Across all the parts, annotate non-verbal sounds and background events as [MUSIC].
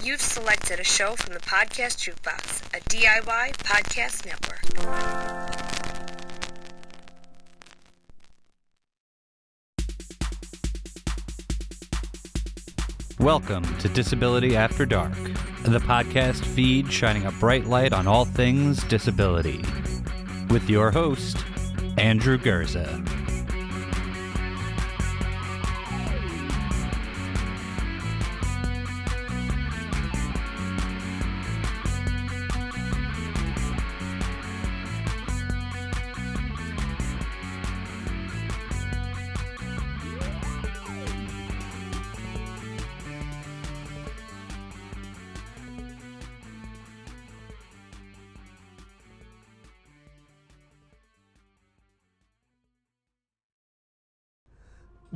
You've selected a show from the Podcast Jukebox, a DIY podcast network. Welcome to Disability After Dark, the podcast feed shining a bright light on all things disability. With your host, Andrew Gurza.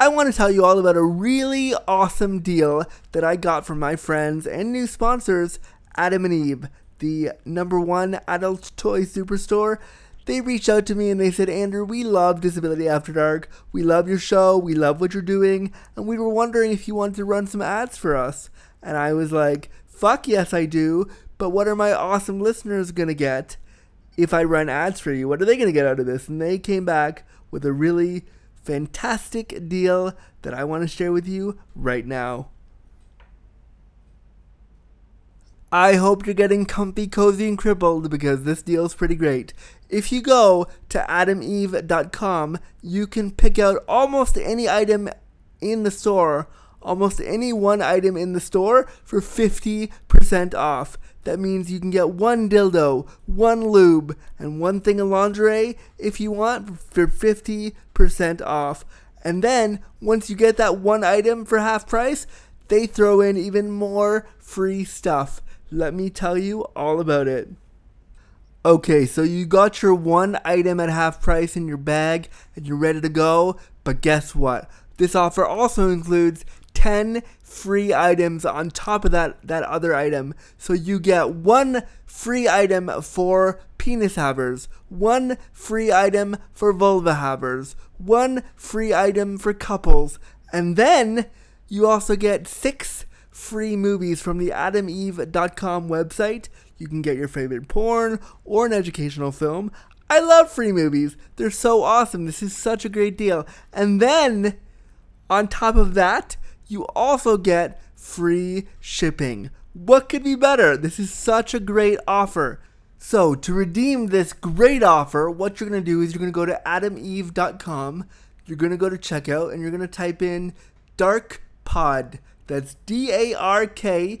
I want to tell you all about a really awesome deal that I got from my friends and new sponsors, Adam and Eve, the number one adult toy superstore. They reached out to me and they said, Andrew, we love Disability After Dark. We love your show. We love what you're doing. And we were wondering if you wanted to run some ads for us. And I was like, fuck yes, I do. But what are my awesome listeners going to get if I run ads for you? What are they going to get out of this? And they came back with a really fantastic deal that I want to share with you right now. I hope you're getting comfy, cozy, and crippled because this deal is pretty great. If you go to adameve.com, you can pick out almost any item in the store, almost any one item in the store for 50% off. That means you can get one dildo, one lube, and one thing of lingerie if you want for 50% off. And then, once you get that one item for half price, they throw in even more free stuff. Let me tell you all about it. Okay, so you got your one item at half price in your bag and you're ready to go, but guess what? This offer also includes 10 free items on top of that that other item. So you get one free item for penis havers, one free item for vulva havers, one free item for couples, and then you also get 6 free movies from the adameve.com website. You can get your favorite porn or an educational film. I love free movies. They're so awesome. This is such a great deal. And then on top of that, you also get free shipping. What could be better? This is such a great offer. So, to redeem this great offer, what you're going to do is you're going to go to adameve.com, you're going to go to checkout, and you're going to type in Dark Pod. That's D A R K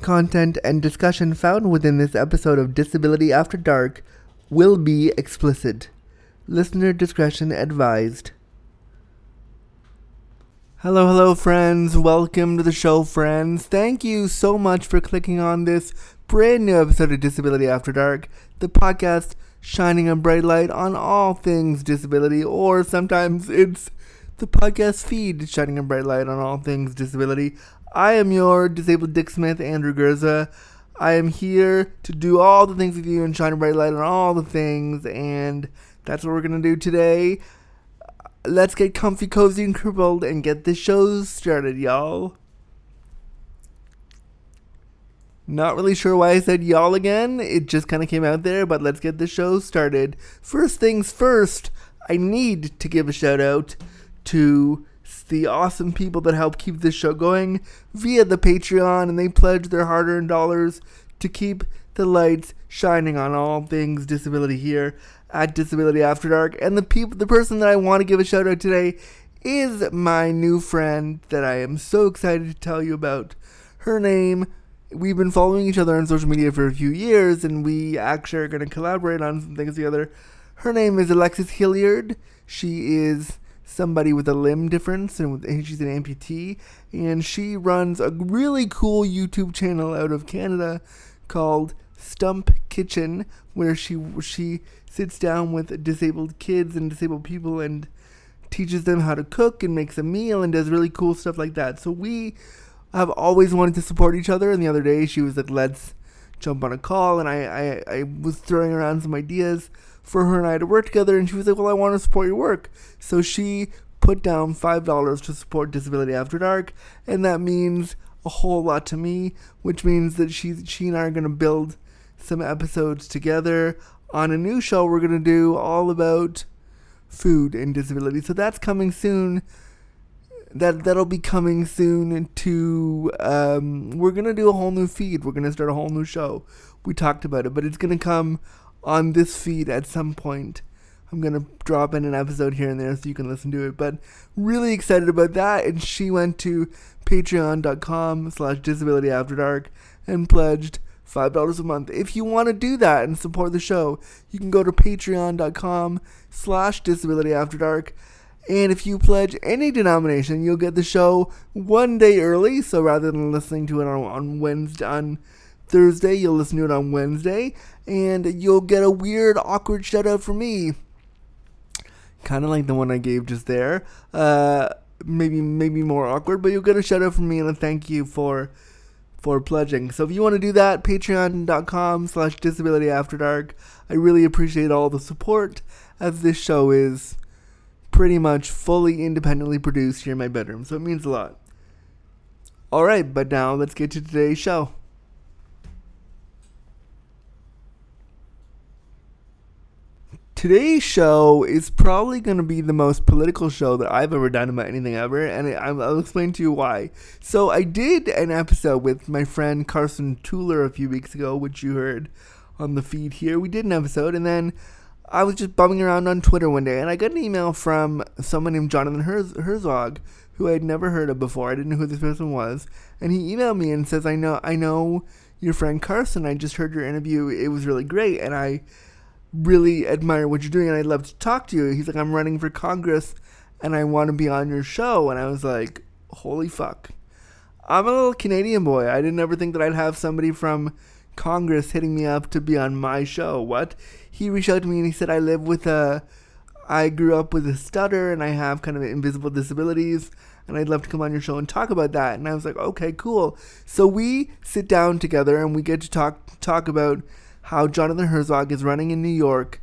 content, and discussion found within this episode of Disability After Dark will be explicit. Listener discretion advised. Hello, hello, friends. Welcome to the show, friends. Thank you so much for clicking on this brand new episode of Disability After Dark, the podcast shining a bright light on all things disability, or sometimes it's the podcast feed shining a bright light on all things disability. I am your disabled Dick Smith, Andrew Gurza. I am here to do all the things with you and shine a bright light on all the things, and that's what we're gonna do today. Let's get comfy, cozy, and crippled and get this show started, y'all. Not really sure why I said y'all again. It just kind of came out there, but let's get the show started. First things first, I need to give a shout out to the awesome people that help keep this show going via the Patreon, and they pledge their hard earned dollars to keep the lights shining on all things disability here at Disability After Dark. And the people, the person that I want to give a shout out today is my new friend that I am so excited to tell you about. Her name, we've been following each other on social media for a few years, and we actually are going to collaborate on some things together. Her name is Alexis Hillyard. She is somebody with a limb difference, and, and she's an amputee, and she runs a really cool YouTube channel out of Canada called Stump Kitchen, where she she sits down with disabled kids and disabled people and teaches them how to cook and makes a meal and does really cool stuff like that. So we have always wanted to support each other. And the other day she was like, "Let's jump on a call," and I I, I was throwing around some ideas for her and I to work together, and she was like, "Well, I want to support your work," so she put down five dollars to support Disability After Dark, and that means a whole lot to me, which means that she she and I are gonna build some episodes together on a new show we're gonna do all about food and disability. So that's coming soon. That that'll be coming soon to um, we're gonna do a whole new feed. We're gonna start a whole new show. We talked about it, but it's gonna come on this feed at some point. I'm gonna drop in an episode here and there so you can listen to it. But really excited about that. And she went to patreon.com slash disability after dark and pledged five dollars a month. If you want to do that and support the show, you can go to patreon.com slash disability after dark. And if you pledge any denomination, you'll get the show one day early. So rather than listening to it on, on Wednesday on Thursday, you'll listen to it on Wednesday, and you'll get a weird, awkward shout out from me. Kind of like the one I gave just there. Uh, maybe maybe more awkward, but you'll get a shout out from me and a thank you for for pledging. So if you want to do that, patreon.com slash disability after dark. I really appreciate all the support as this show is pretty much fully independently produced here in my bedroom. So it means a lot. Alright, but now let's get to today's show. Today's show is probably going to be the most political show that I've ever done about anything ever, and I'll explain to you why. So, I did an episode with my friend Carson Tueller a few weeks ago, which you heard on the feed here. We did an episode, and then I was just bumming around on Twitter one day, and I got an email from someone named Jonathan Herzog, who I had never heard of before. I didn't know who this person was, and he emailed me and says, "I know, I know your friend Carson. I just heard your interview. It was really great, and I." really admire what you're doing and I'd love to talk to you. He's like, I'm running for Congress and I want to be on your show. And I was like, holy fuck. I'm a little Canadian boy. I didn't ever think that I'd have somebody from Congress hitting me up to be on my show. What? He reached out to me and he said, I live with a. I grew up with a stutter and I have kind of invisible disabilities and I'd love to come on your show and talk about that. And I was like, okay, cool. So we sit down together and we get to talk talk about how Jonathan Herzog is running in New York,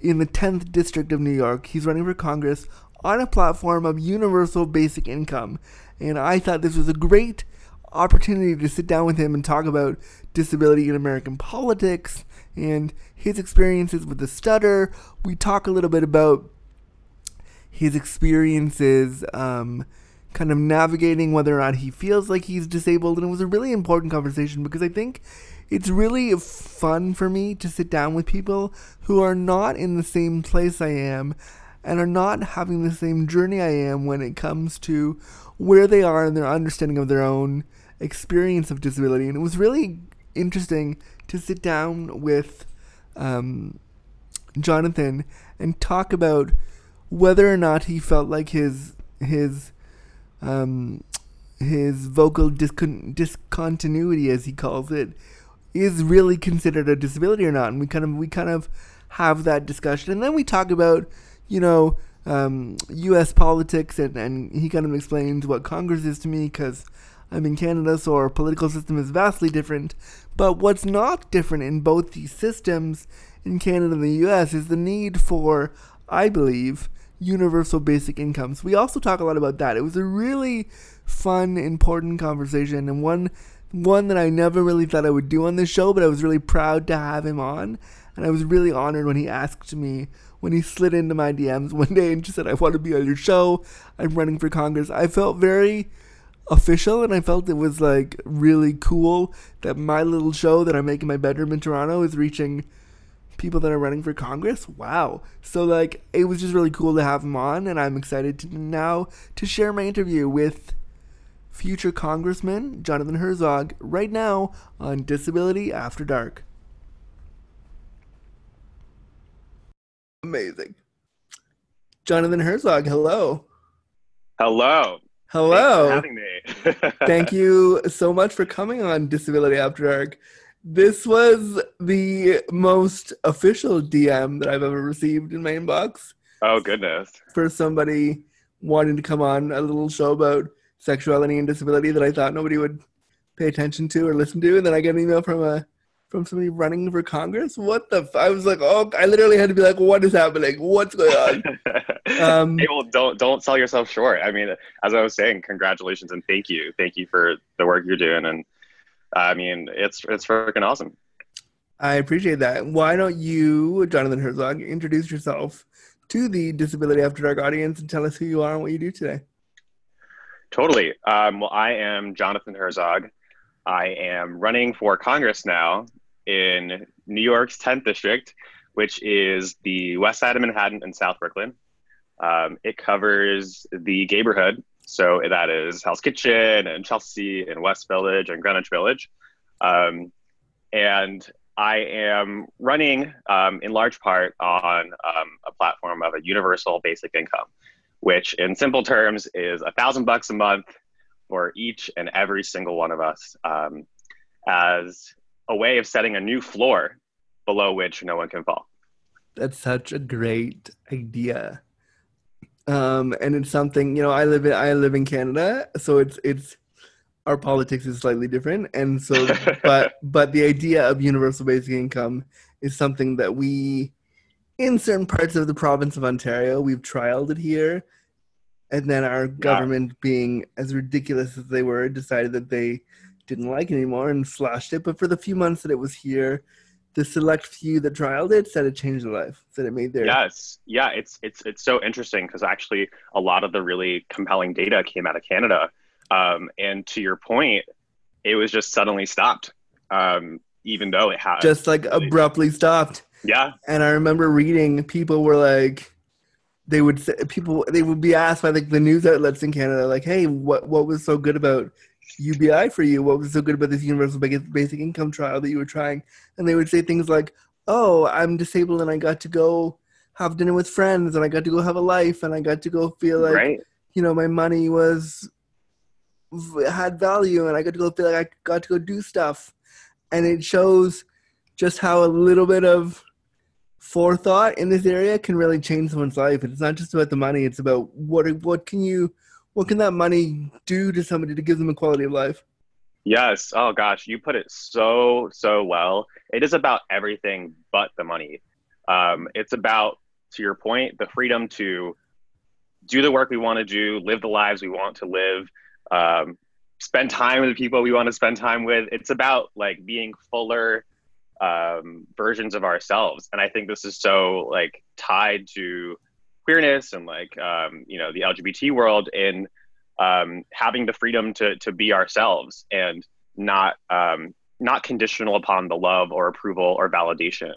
in the 10th district of New York. He's running for Congress on a platform of universal basic income. And I thought this was a great opportunity to sit down with him and talk about disability in American politics and his experiences with the stutter. We talk a little bit about his experiences um, kind of navigating whether or not he feels like he's disabled. And it was a really important conversation because I think it's really fun for me to sit down with people who are not in the same place I am and are not having the same journey I am when it comes to where they are and their understanding of their own experience of disability. And it was really interesting to sit down with um, Jonathan and talk about whether or not he felt like his his um, his vocal discon- discontinuity, as he calls it, is really considered a disability or not. And we kind of we kind of have that discussion, and then we talk about you know um, U.S. politics, and, and he kind of explains what Congress is to me because I'm in Canada, so our political system is vastly different. But what's not different in both these systems, in Canada and the U.S., is the need for, I believe, universal basic incomes. We also talk a lot about that. It was a really fun, important conversation, and one one that I never really thought I would do on this show, but I was really proud to have him on. And I was really honored when he asked me, when he slid into my DMs one day and just said, I want to be on your show. I'm running for Congress. I felt very official, and I felt it was like really cool that my little show that I make in my bedroom in Toronto is reaching people that are running for Congress. Wow! So like it was just really cool to have him on, and I'm excited to now to share my interview with future Congressman Jonathan Herzog right now on Disability After Dark. Amazing. Jonathan Herzog, hello. Hello. Hello. Thanks for having me. [LAUGHS] Thank you so much for coming on Disability After Dark. This was the most official DM that I've ever received in my inbox Oh goodness. for somebody wanting to come on a little show about sexuality and disability that I thought nobody would pay attention to or listen to, and then I get an email from a from somebody running for Congress. What the? F- I was like, oh, I literally had to be like, what is happening? What's going on? [LAUGHS] Um, hey, well, don't don't sell yourself short. I mean, as I was saying, congratulations and thank you, thank you for the work you're doing, and I mean, it's it's freaking awesome. I appreciate that. Why don't you, Jonathan Herzog, introduce yourself to the Disability After Dark audience and tell us who you are and what you do today? Totally. Um, well, I am Jonathan Herzog. I am running for Congress now in New York's 10th district, which is the west side of Manhattan and South Brooklyn. Um, it covers the neighborhood, so that is Hell's Kitchen and Chelsea and West Village and Greenwich Village. Um, and I am running um, in large part on um, a platform of a universal basic income, which in simple terms is a thousand bucks a month for each and every single one of us um, as a way of setting a new floor below which no one can fall. That's such a great idea. Um, and it's something you know. I live in I live in Canada, so it's it's our politics is slightly different, and so [LAUGHS] but but the idea of universal basic income is something that we, in certain parts of the province of Ontario, we've trialed it here, and then our government, being as ridiculous as they were, decided that they didn't like it anymore and slashed it. But for the few months that it was here, the select few that trialed it said it changed their life, said it made their Yes, yeah, it's it's it's so interesting because actually a lot of the really compelling data came out of Canada, um, and to your point, it was just suddenly stopped, um, even though it had just like abruptly stopped. Yeah, And I remember reading people were like, they would say people they would be asked by like the news outlets in Canada, like, hey, what what was so good about UBI for you? What was so good about this universal basic income trial that you were trying? And they would say things like, oh, I'm disabled and I got to go have dinner with friends and I got to go have a life and I got to go feel like right, you know my money was had value and I got to go feel like I got to go do stuff, and it shows just how a little bit of forethought in this area can really change someone's life. And it's not just about the money; it's about what what can you what can that money do to somebody to give them a quality of life. yes. Oh gosh, you put it so so well. It is about everything but the money. Um, it's about, to your point, the freedom to do the work we want to do, live the lives we want to live, um, spend time with the people we want to spend time with. It's about like being fuller um, versions of ourselves, and I think this is so like tied to queerness and like um, you know the LGBT world in um, having the freedom to to be ourselves and not um, not conditional upon the love or approval or validation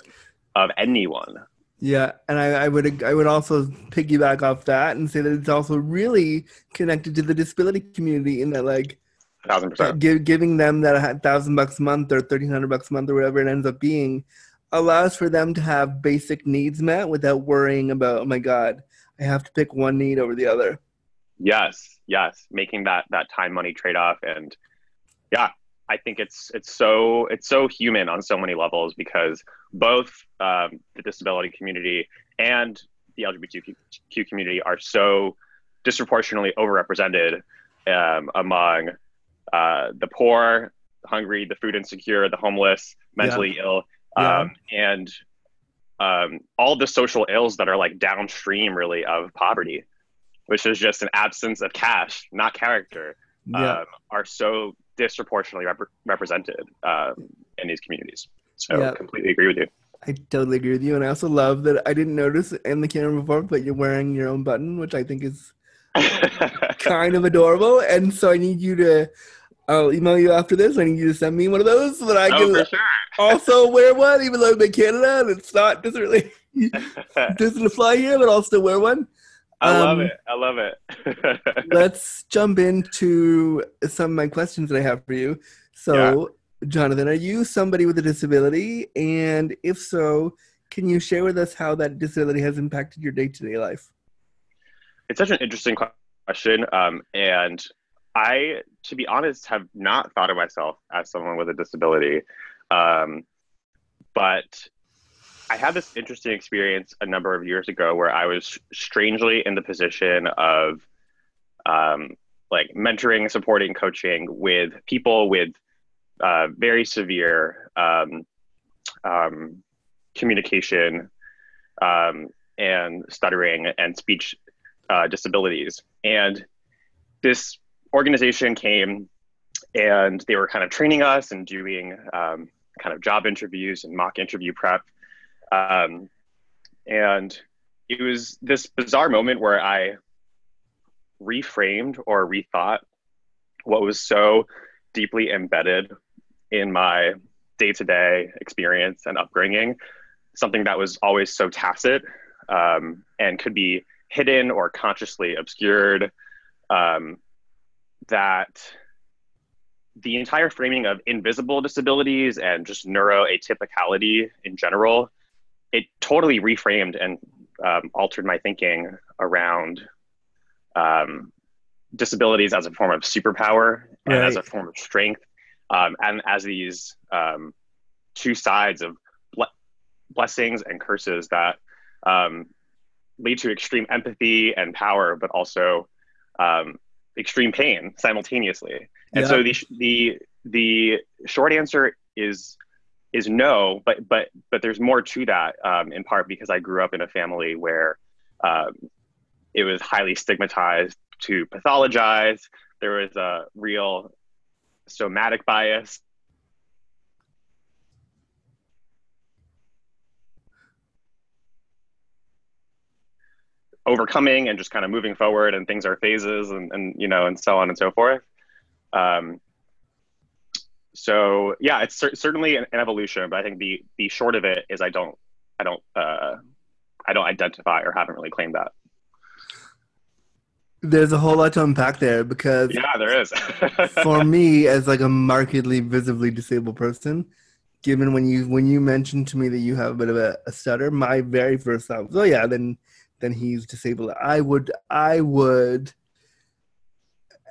of anyone. Yeah, and I, I would I would also piggyback off that and say that it's also really connected to the disability community in that like thousand percent. give, giving them that thousand bucks a month or thirteen hundred bucks a month or whatever it ends up being allows for them to have basic needs met without worrying about oh my god I have to pick one need over the other. Yes, yes, making that that time money trade off, and yeah, I think it's it's so it's so human on so many levels because both um, the disability community and the LGBTQ community are so disproportionately overrepresented um, among uh, the poor, the hungry, the food insecure, the homeless, mentally ill, Yeah. um, and um, all the social ills that are like downstream really of poverty, which is just an absence of cash, not character, Yeah. um, are so disproportionately rep- represented um, in these communities. So Yeah. completely agree with you. I totally agree with you, and I also love that I didn't notice in the camera before, but you're wearing your own button, which I think is [LAUGHS] kind of adorable, and so I need you to. I'll email you after this. I need you to send me one of those so that I oh, can sure. also wear one, even though I'm in Canada and it's not doesn't really [LAUGHS] doesn't apply here, but I'll still wear one. I love Um, it. I love it. [LAUGHS] Let's jump into some of my questions that I have for you. So, Jonathan, are you somebody with a disability? And if so, can you share with us how that disability has impacted your day to day life? it's such an interesting question. Um, and I, to be honest, have not thought of myself as someone with a disability. Um, but I had this interesting experience a number of years ago where I was strangely in the position of um, like mentoring, supporting, coaching with people with uh, very severe um, um, communication um, and stuttering and speech uh, disabilities. And this organization came and they were kind of training us and doing um, kind of job interviews and mock interview prep. Um, and it was this bizarre moment where I reframed or rethought what was so deeply embedded in my day to day experience and upbringing, something that was always so tacit um, and could be hidden or consciously obscured. Um, that the entire framing of invisible disabilities and just neuroatypicality in general, it totally reframed and um, altered my thinking around um, disabilities as a form of superpower and as a form of strength, um, and as these um, two sides of ble- blessings and curses that um, lead to extreme empathy and power, but also um, extreme pain simultaneously. And so the the the short answer is is no, but but but there's more to that. Um, in part because I grew up in a family where um, it was highly stigmatized to pathologize. There was a real somatic bias. Overcoming and just kind of moving forward and things are phases and, and you know and so on and so forth. Um, so yeah it's cer- certainly an, an evolution but i think the the short of it is i don't i don't uh, i don't identify or haven't really claimed that. There's a whole lot to unpack there because yeah there is. [LAUGHS] for me as like a markedly visibly disabled person given when you when you mentioned to me that you have a bit of a, a stutter my very first thought was oh yeah then then he's disabled i would i would.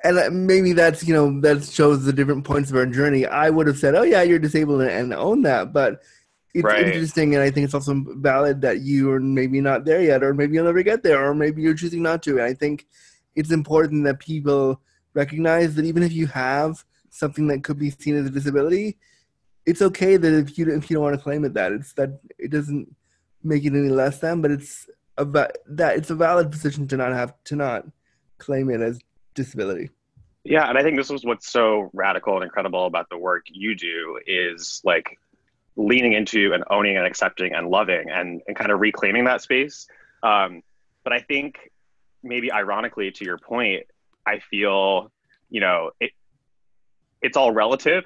And maybe that's you know that shows the different points of our journey. I would have said oh yeah you're disabled and, and own that. But it's Right. interesting and i think it's also valid that you are maybe not there yet or maybe you'll never get there or maybe you're choosing not to. And i think it's important that people recognize that even if you have something that could be seen as a disability, it's okay that if you if you don't want to claim it that it's that it doesn't make it any less than, but it's a va- that it's a valid position to not have to not claim it as disability. Yeah, and I think this is what's so radical and incredible about the work you do is like leaning into and owning and accepting and loving and, and kind of reclaiming that space. Um, but I think maybe ironically to your point, I feel, you know, it it's all relative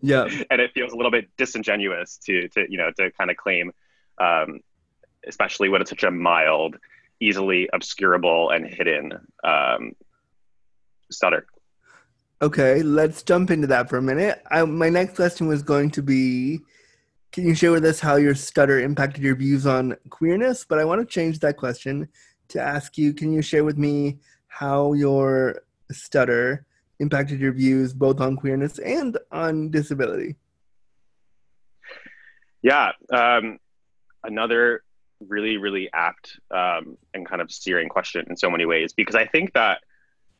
Yeah, [LAUGHS] and it feels a little bit disingenuous to to you know to kind of claim um, especially when it's such a mild, easily obscurable and hidden um, stutter. Okay, let's jump into that for a minute. I, my next question was going to be Can you share with us how your stutter impacted your views on queerness? But I want to change that question to ask you Can you share with me how your stutter impacted your views both on queerness and on disability? Yeah, um, another really, really apt um, and kind of searing question in so many ways because I think that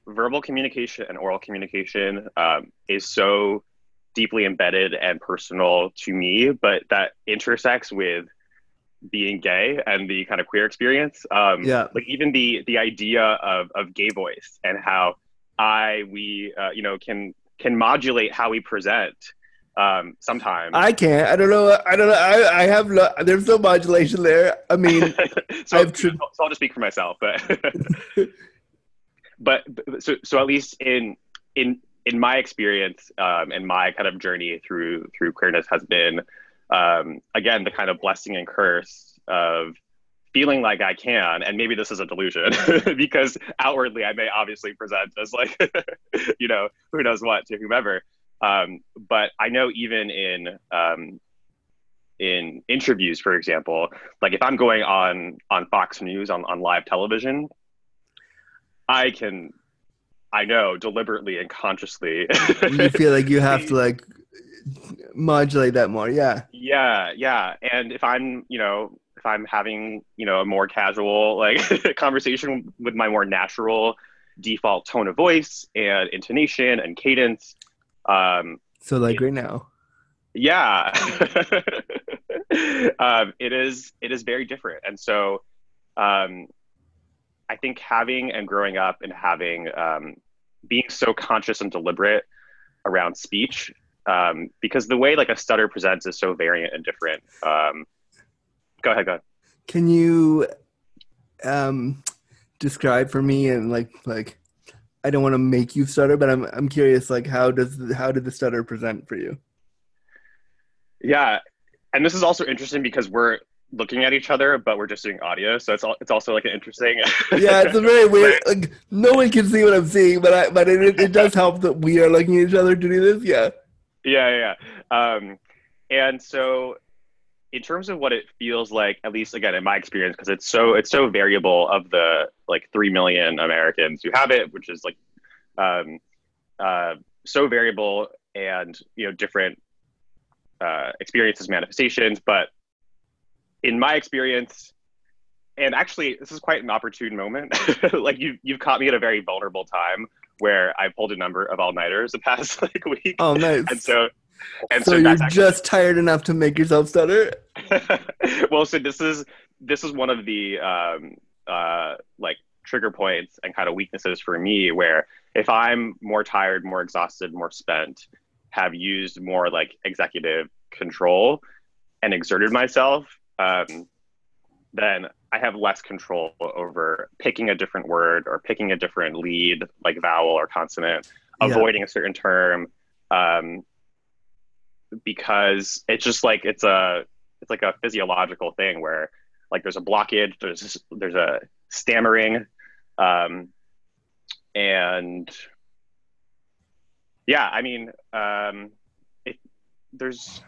verbal communication and oral communication um, is so deeply embedded and personal to me, but that intersects with being gay and the kind of queer experience. Um, Yeah. Like even the the idea of of gay voice and how I we uh, you know can can modulate how we present um, sometimes. I can't. I don't know. I don't know. I, I have no, there's no modulation there. I mean, [LAUGHS] so, I've tr- so I'll just speak for myself, but but, [LAUGHS] but so so at least in in in my experience um, and my kind of journey through through queerness has been um, again the kind of blessing and curse of feeling like I can, and maybe this is a delusion [LAUGHS] because outwardly I may obviously present as like, you know, who knows what to whomever. Um, but I know even in um, in interviews, for example, like if I'm going on on Fox News on, on live television, I can, I know deliberately and consciously. you feel like you have to [LAUGHS] like modulate that more, yeah. Yeah, yeah. And if I'm, you know, if I'm having, you know, a more casual like [LAUGHS] conversation with my more natural default tone of voice and intonation and cadence. Um, so like it, right now. Yeah. [LAUGHS] um, it is it is very different. And so um, I think having and growing up and having um, being so conscious and deliberate around speech um, because the way like a stutter presents is so variant and different. Um, go ahead, go ahead. Can you um, describe for me and like like I don't want to make you stutter, but I'm I'm curious like how does how did the stutter present for you? Yeah, and this is also interesting because we're looking at each other, but we're just doing audio, so it's all, it's also like an interesting. [LAUGHS] yeah, it's a very weird. Like no one can see what I'm seeing, but I but it, it does help that we are looking at each other to do this. Yeah. Yeah, yeah. Um, and so in terms of what it feels like, at least again in my experience, because it's so it's so variable of the like three million Americans who have it, which is like um, uh, so variable and you know different uh, experiences, manifestations. But in my experience, and actually this is quite an opportune moment. [LAUGHS] like you you've caught me at a very vulnerable time where I pulled a number of all nighters the past [LAUGHS] like week. Oh, nice. And so and so, so you're actually, just tired enough to make yourself stutter. [LAUGHS] well, so this is this is one of the um, uh, like trigger points and kind of weaknesses for me, where if I'm more tired, more exhausted, more spent, have used more like executive control and exerted myself, um, then I have less control over picking a different word or picking a different lead, like vowel or consonant, yeah. avoiding a certain term. Um, because it's just like it's a it's like a physiological thing where like there's a blockage there's there's a stammering um, and yeah i mean um, it, there's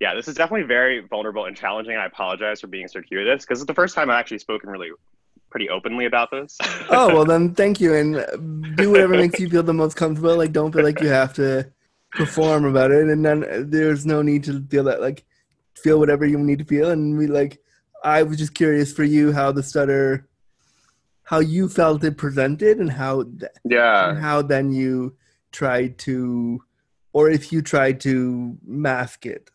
yeah this is definitely very vulnerable and challenging i apologize for being circuitous because it's the first time i've actually spoken really pretty openly about this. Oh well then [LAUGHS] thank you and do whatever makes you feel the most comfortable like don't feel like you have to perform about it, and then there's no need to feel that like feel whatever you need to feel. And we like, I was just curious for you how the stutter, how you felt it presented, and how th- yeah, and how then you tried to, or if you tried to mask it.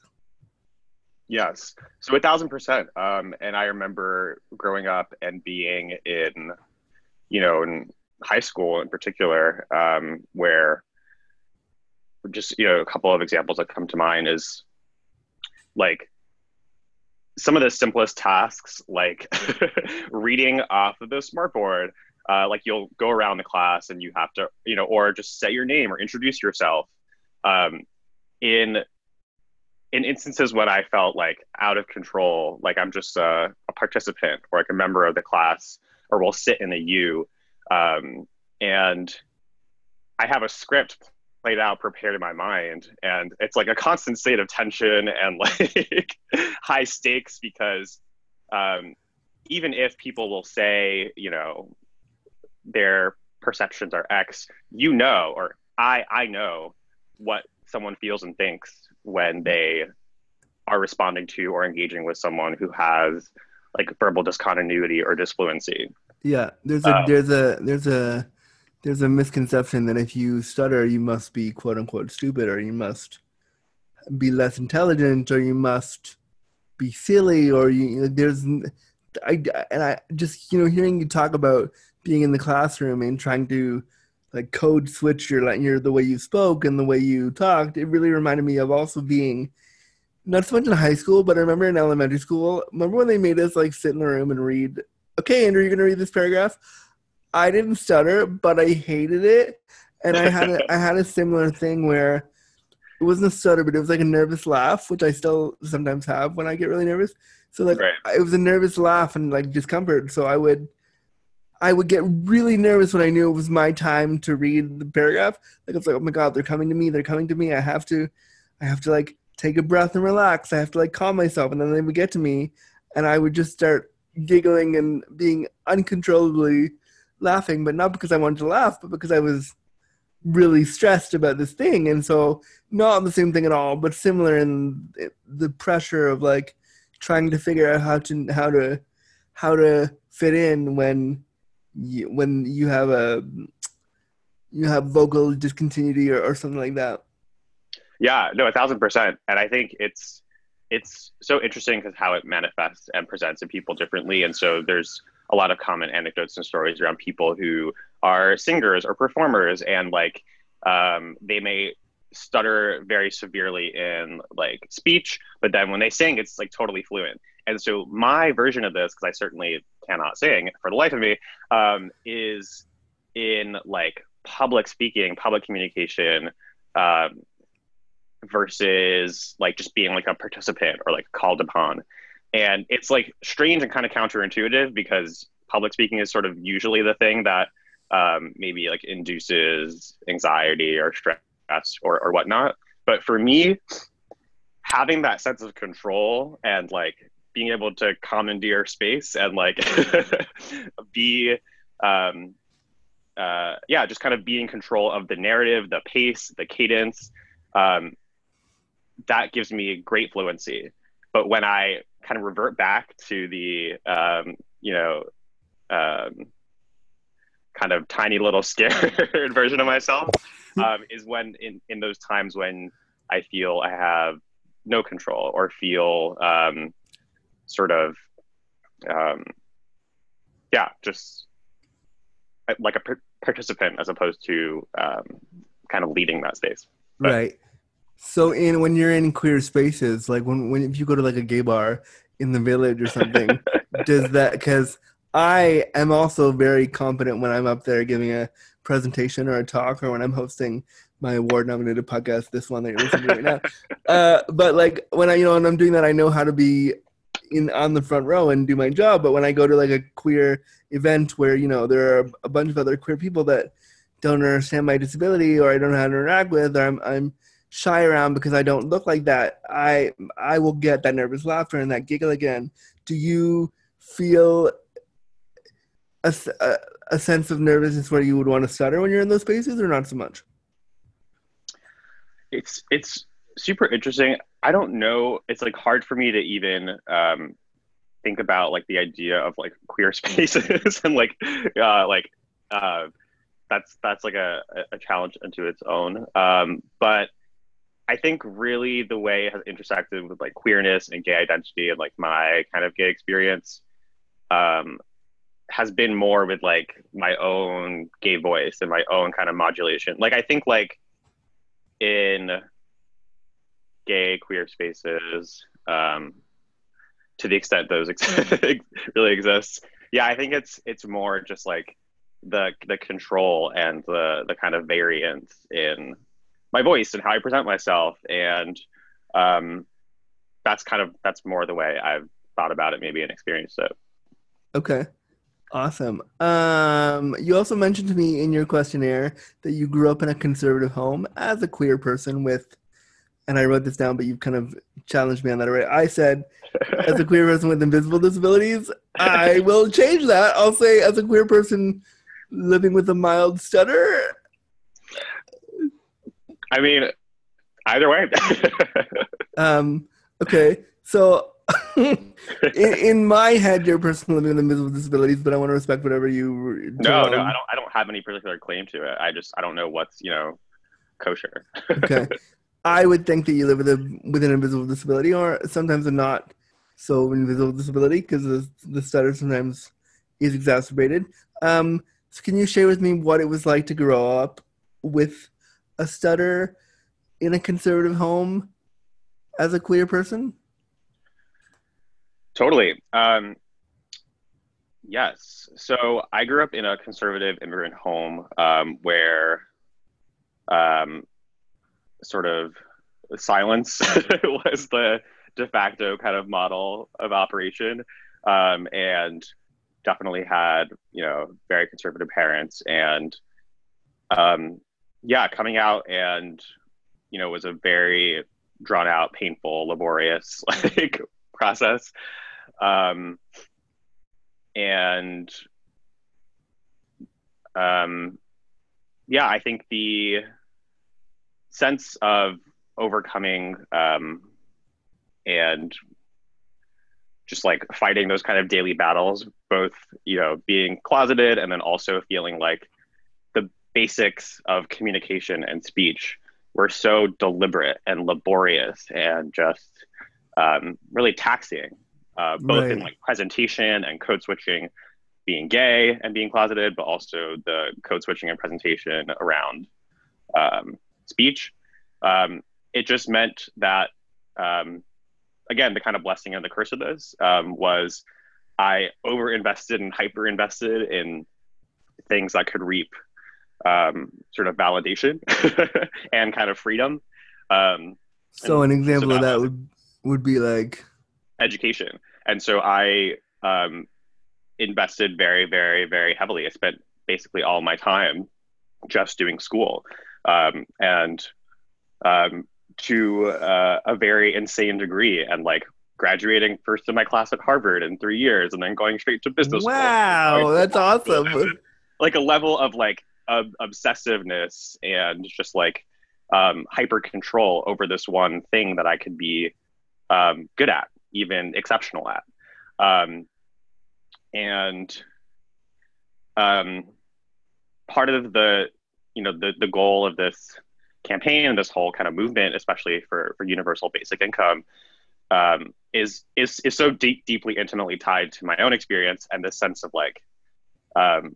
Yes, so a thousand percent. Um, and I remember growing up and being in, you know, in high school in particular, um, where just you know a couple of examples that come to mind is like some of the simplest tasks like [LAUGHS] reading off of the smartboard uh, like you'll go around the class and you have to you know or just say your name or introduce yourself. Um, in in instances when i felt like out of control like i'm just a, a participant or like a member of the class or will sit in a u um, and i have a script played out, prepared in my mind. And it's like a constant state of tension and [LAUGHS] like high stakes because um, even if people will say, you know, their perceptions are X, you know, or I, I know what someone feels and thinks when they are responding to or engaging with someone who has like verbal discontinuity or disfluency. Yeah, there's a um, there's a there's a there's a misconception that if you stutter, you must be quote unquote stupid, or you must be less intelligent, or you must be silly, or you. There's, I and I just you know hearing you talk about being in the classroom and trying to like code switch your your the way you spoke and the way you talked. It really reminded me of also being not so much in high school, but I remember in elementary school. Remember when they made us like sit in a room and read? Okay, Andrew, you're gonna read this paragraph I didn't stutter, but I hated it, and I had a, [LAUGHS] I had a similar thing where it wasn't a stutter, but it was like a nervous laugh, which I still sometimes have when I get really nervous. So like Right. it was a nervous laugh and like discomfort. So I would I would get really nervous when I knew it was my time to read the paragraph. Like it's like, oh my god, they're coming to me, they're coming to me. I have to I have to like take a breath and relax. I have to like calm myself and then they would get to me and I would just start giggling and being uncontrollably laughing, but not because I wanted to laugh, but because I was really stressed about this thing. And so not the same thing at all, but similar in the pressure of like trying to figure out how to how to how to fit in when you, when you have a you have vocal discontinuity or, or something like that. Yeah, no, a thousand percent. And I think it's it's so interesting because how it manifests and presents in people differently. And so there's a lot of common anecdotes and stories around people who are singers or performers, and like um, they may stutter very severely in like speech, but then when they sing, it's like totally fluent. And so my version of this, because I certainly cannot sing for the life of me, um, is in like public speaking, public communication. Um, versus like just being like a participant or like called upon. And it's like strange and kind of counterintuitive because public speaking is sort of usually the thing that um, maybe like induces anxiety or stress or, or whatnot. But for me, having that sense of control and like being able to commandeer space and like [LAUGHS] be um, uh, yeah, just kind of be in control of the narrative, the pace, the cadence. Um, that gives me great fluency. But when I kind of revert back to the, um, you know, um, kind of tiny little scared [LAUGHS] version of myself, um, is when in, in those times when I feel I have no control or feel um, sort of, um, yeah, just like a par- participant as opposed to um, kind of leading that space. But- right. So in when you're in queer spaces, like when when if you go to like a gay bar in the village or something, does [LAUGHS] that because I am also very confident when I'm up there giving a presentation or a talk or when I'm hosting my award nominated podcast, this one that you're listening to right now. [LAUGHS] Uh, but like when I you know when I'm doing that, I know how to be in on the front row and do my job. But when I go to like a queer event where you know there are a bunch of other queer people that don't understand my disability or I don't know how to interact with, or I'm I'm shy around because I don't look like that, I I will get that nervous laughter and that giggle again. Do you feel a a sense of nervousness where you would want to stutter when you're in those spaces, or not so much? it's it's super interesting. I don't know. It's like hard for me to even um, think about like the idea of like queer [LAUGHS] spaces and like uh, like uh, that's that's like a, a challenge unto its own. Um, but I think really the way it has intersected with like queerness and gay identity and like my kind of gay experience um, has been more with like my own gay voice and my own kind of modulation. Like I think like in gay queer spaces um, to the extent those ex- [LAUGHS] really exist yeah i think it's it's more just like the the control and the the kind of variance in my voice and how i present myself and um, that's kind of that's more the way i've thought about it maybe and experienced it Okay. Awesome. Um, you also mentioned to me in your questionnaire that you grew up in a conservative home as a queer person with, and I wrote this down, but you've kind of challenged me on that already. I said, as a queer person with invisible disabilities, I will change that. I'll say, as a queer person living with a mild stutter. I mean either way [LAUGHS] Um, okay. So, [LAUGHS] in, in my head, you're a person living with invisible disabilities, but I want to respect whatever you. no no i don't i don't have any particular claim to it i just i don't know what's you know kosher [LAUGHS] okay. I would think that you live with a with an invisible disability, or sometimes a not so invisible disability, because the the stutter sometimes is exacerbated. Um, so can you share with me what it was like to grow up with a stutter in a conservative home as a queer person? Totally. Um, Yes. So I grew up in a conservative immigrant home um, where um, sort of silence [LAUGHS] was the de facto kind of model of operation. Um, and definitely had, you know, very conservative parents. And um, yeah, coming out and, you know, was a very drawn out, painful, laborious [LAUGHS] like process. Um, and um, yeah, I think the sense of overcoming um, and just like fighting those kind of daily battles, both you know being closeted and then also feeling like basics of communication and speech were so deliberate and laborious and just um, really taxing, uh, both right. in like presentation and code switching, being gay and being closeted, but also the code switching and presentation around um, speech. Um, it just meant that, um, again, the kind of blessing and the curse of this um, was I over invested and hyper invested in things that could reap um, sort of validation [LAUGHS] and kind of freedom. Um, so an example so that of that would would be like education, and so I um, invested very, very, very heavily. I spent basically all my time just doing school, um, and um, to uh, a very insane degree, and like graduating first in my class at Harvard in three years, and then going straight to business. Wow, [LAUGHS] that's [LAUGHS] awesome! Like a level of like of obsessiveness and just like um, hyper control over this one thing that I could be um, good at, even exceptional at. Um, and um, part of the, you know, the, the goal of this campaign and this whole kind of movement, especially for, for universal basic income, um, is, is, is so deep, deeply, intimately tied to my own experience and this sense of like, um,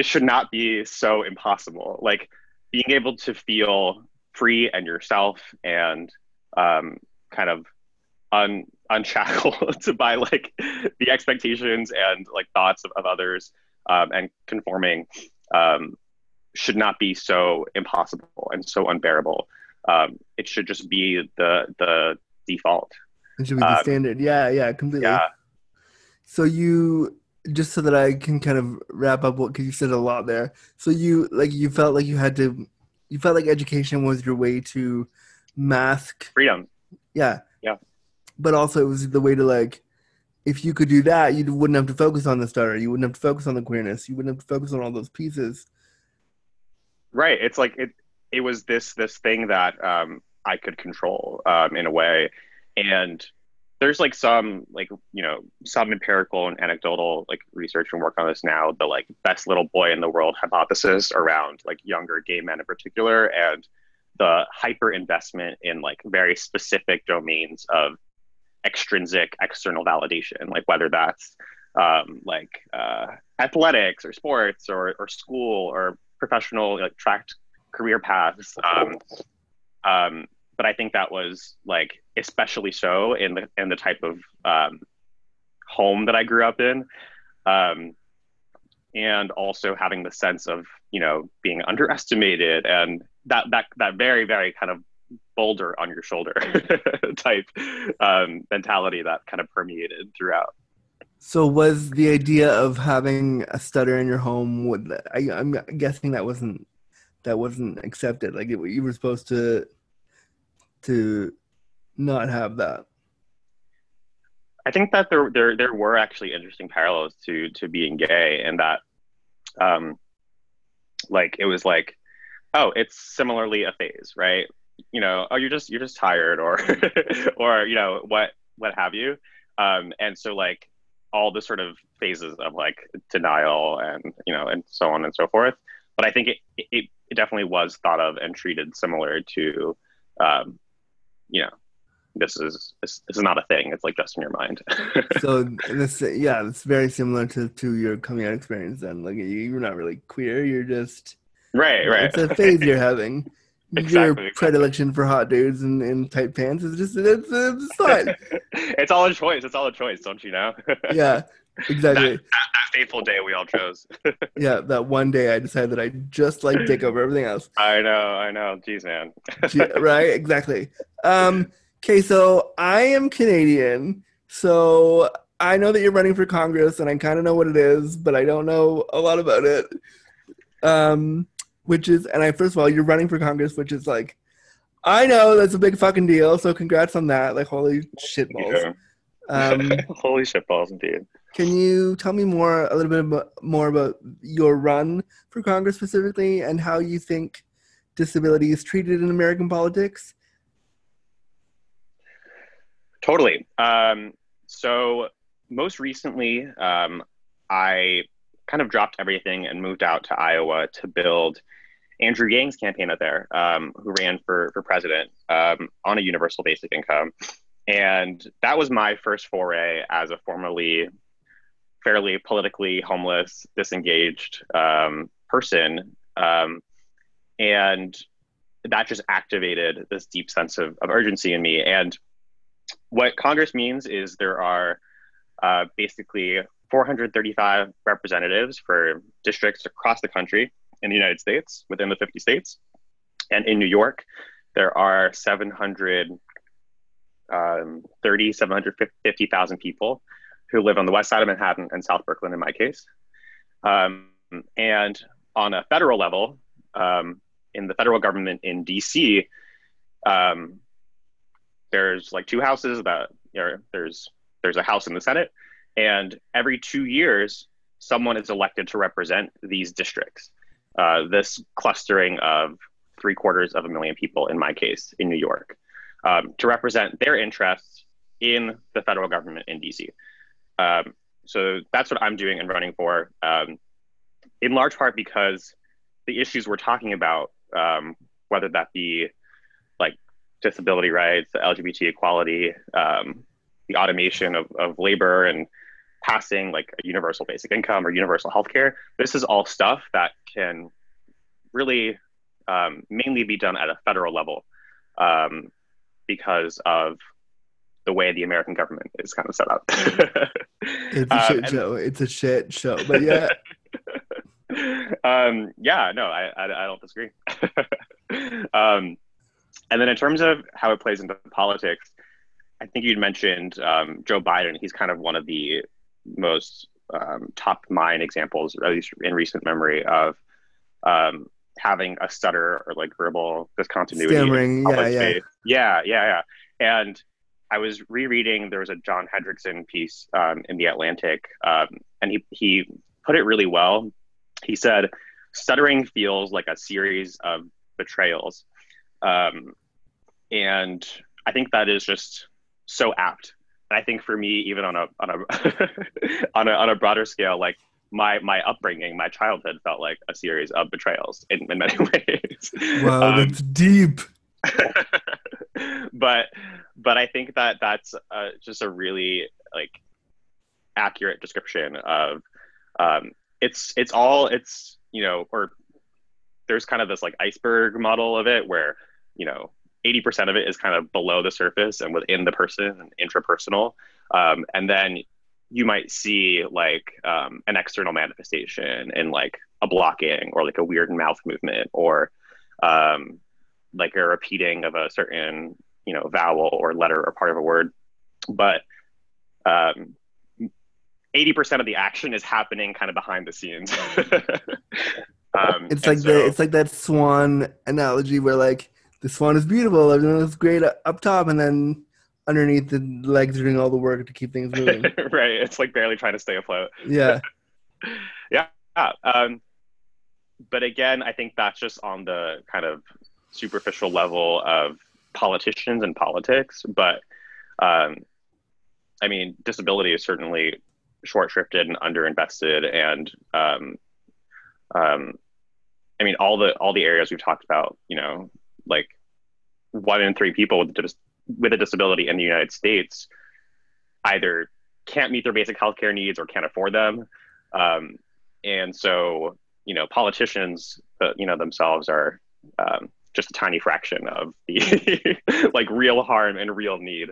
this should not be so impossible. Like being able to feel free and yourself and um, kind of un unshackled [LAUGHS] by like the expectations and like thoughts of, of others um, and conforming um, should not be so impossible and so unbearable. Um, it should just be the the default. It should be the um, standard. Yeah, yeah, completely. Yeah. So you just so that I can kind of wrap up what because you said a lot there. So you like you felt like you had to, you felt like education was your way to mask freedom. Yeah. Yeah. But also it was the way to like, if you could do that, you wouldn't have to focus on the stutter. You wouldn't have to focus on the queerness. You wouldn't have to focus on all those pieces. Right. It's like it. It was this this thing that um, I could control um, in a way, and there's like some like you know some empirical and anecdotal like research and work on this now the like best little boy in the world hypothesis around like younger gay men in particular and the hyper investment in like very specific domains of extrinsic external validation like whether that's um, like uh, athletics or sports or, or school or professional like tracked career paths um, um, but I think that was like especially so in the in the type of um, home that I grew up in, um, and also having the sense of you know being underestimated and that that that very very kind of boulder on your shoulder [LAUGHS] type um, mentality that kind of permeated throughout. So was the idea of having a stutter in your home? Would I, I'm guessing that wasn't that wasn't accepted. Like it, you were supposed to to not have that? I think that there there there were actually interesting parallels to to being gay, and that, um, like it was like, oh, it's similarly a phase, right? You know, oh, you're just you're just tired, or [LAUGHS] or you know what what have you, um, and so like all the sort of phases of like denial and you know and so on and so forth. But I think it it, it definitely was thought of and treated similar to um, you know, this is this, this is not a thing. It's like just in your mind. [LAUGHS] so this, yeah, it's very similar to to your coming out experience. Then, like you're not really queer. You're just right, right. It's a phase you're having. [LAUGHS] Exactly, your exactly. predilection for hot dudes and, and tight pants is just it's, it's fine. [LAUGHS] it's all a choice. It's all a choice, don't you know? yeah. Exactly. that, that fateful day we all chose. [LAUGHS] yeah, that one day I decided that I just like dick over everything else. I know, I know. Jeez, man. Right? Exactly. Um, okay, so I am Canadian, so I know that you're running for Congress, and I kind of know what it is, but I don't know a lot about it. Um, which is, and I first of all, you're running for Congress, which is like, I know that's a big fucking deal. So congrats on that. Like, holy shitballs. Yeah. Um, [LAUGHS] Holy shit balls, indeed. Can you tell me more, a little bit abo- more about your run for Congress specifically, and how you think disability is treated in American politics? Totally. Um, so most recently, um, I kind of dropped everything and moved out to Iowa to build Andrew Yang's campaign out there, um, who ran for for president um, on a universal basic income, and that was my first foray as a formerly fairly politically homeless, disengaged um, person, um, and that just activated this deep sense of, of urgency in me. And what Congress means is there are uh, basically 435 representatives for districts across the country in the United States, within the 50 states. And in New York, there are 730, um, 750,000 people who live on the west side of Manhattan and South Brooklyn, in my case. Um, and on a federal level, um, in the federal government in DC, um, there's like two houses that or there's there's a house in the Senate, and every two years, someone is elected to represent these districts. Uh, this clustering of three quarters of a million people, in my case, in New York, um, to represent their interests in the federal government in DC. Um, so that's what I'm doing and running for, um, in large part because the issues we're talking about, um, whether that be like disability rights, LGBT equality, um, the automation of, of labor, and passing like a universal basic income or universal healthcare, this is all stuff that can really um, mainly be done at a federal level um, because of the way the American government is kind of set up. [LAUGHS] It's a Um, shit and- show. It's a shit show. But yeah, [LAUGHS] um, yeah, no, I, I, I don't disagree. [LAUGHS] um, and then in terms of how it plays into politics, I think you'd mentioned um, Joe Biden. He's kind of one of the most um, top mind examples, at least in recent memory, of um, having a stutter or like verbal discontinuity. in Stammering, yeah, yeah. space. yeah, yeah, yeah. And I was rereading. There was a John Hendrickson piece um, in the Atlantic, um, and he he put it really well. He said, "Stuttering feels like a series of betrayals," um, and I think that is just so apt. And I think for me, even on a on a [LAUGHS] on a on a broader scale, like my my upbringing, my childhood felt like a series of betrayals in, in many [LAUGHS] ways. wow, Um, that's deep. [LAUGHS] but but I think that that's uh, just a really like accurate description of um, it's it's all it's you know or there's kind of this like iceberg model of it where you know 80% of it is kind of below the surface and within the person and intrapersonal um, and then you might see like um, an external manifestation in like a blocking or like a weird mouth movement or um, like a repeating of a certain you know vowel or letter or part of a word. But um, 80% of the action is happening kind of behind the scenes. [LAUGHS] Um, It's like so- the it's like that swan analogy where like the swan is beautiful, everyone is great up top, and then underneath the legs are doing all the work to keep things moving. [LAUGHS] right it's like barely trying to stay afloat yeah, [LAUGHS] yeah um, but again i think that's just on the kind of superficial level of politicians and politics but um, i mean disability is certainly short-shrifted and underinvested and um, um, i mean all the all the areas we've talked about you know like one in three people with, dis- with a disability in the united states either can't meet their basic healthcare needs or can't afford them um, and so you know politicians uh, you know themselves are um, just a tiny fraction of the [LAUGHS] like real harm and real need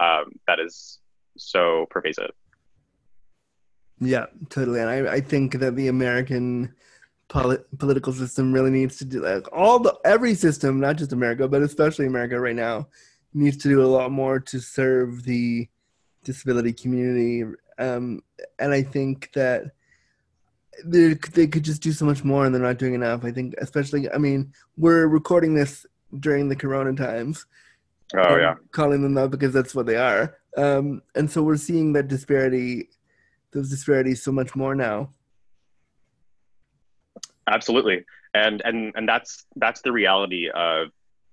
um, that is so pervasive Yeah, totally. And I, I think that the American poli- political system really needs to do like all the every system, not just America, but especially America right now, needs to do a lot more to serve the disability community. Um, and I think that they they could just do so much more, and they're not doing enough. I think, especially, I mean, we're recording this during the Corona times. Oh yeah, calling them that because that's what they are. Um, and so we're seeing that disparity, those disparities, so much more now. absolutely. And and and that's that's the reality of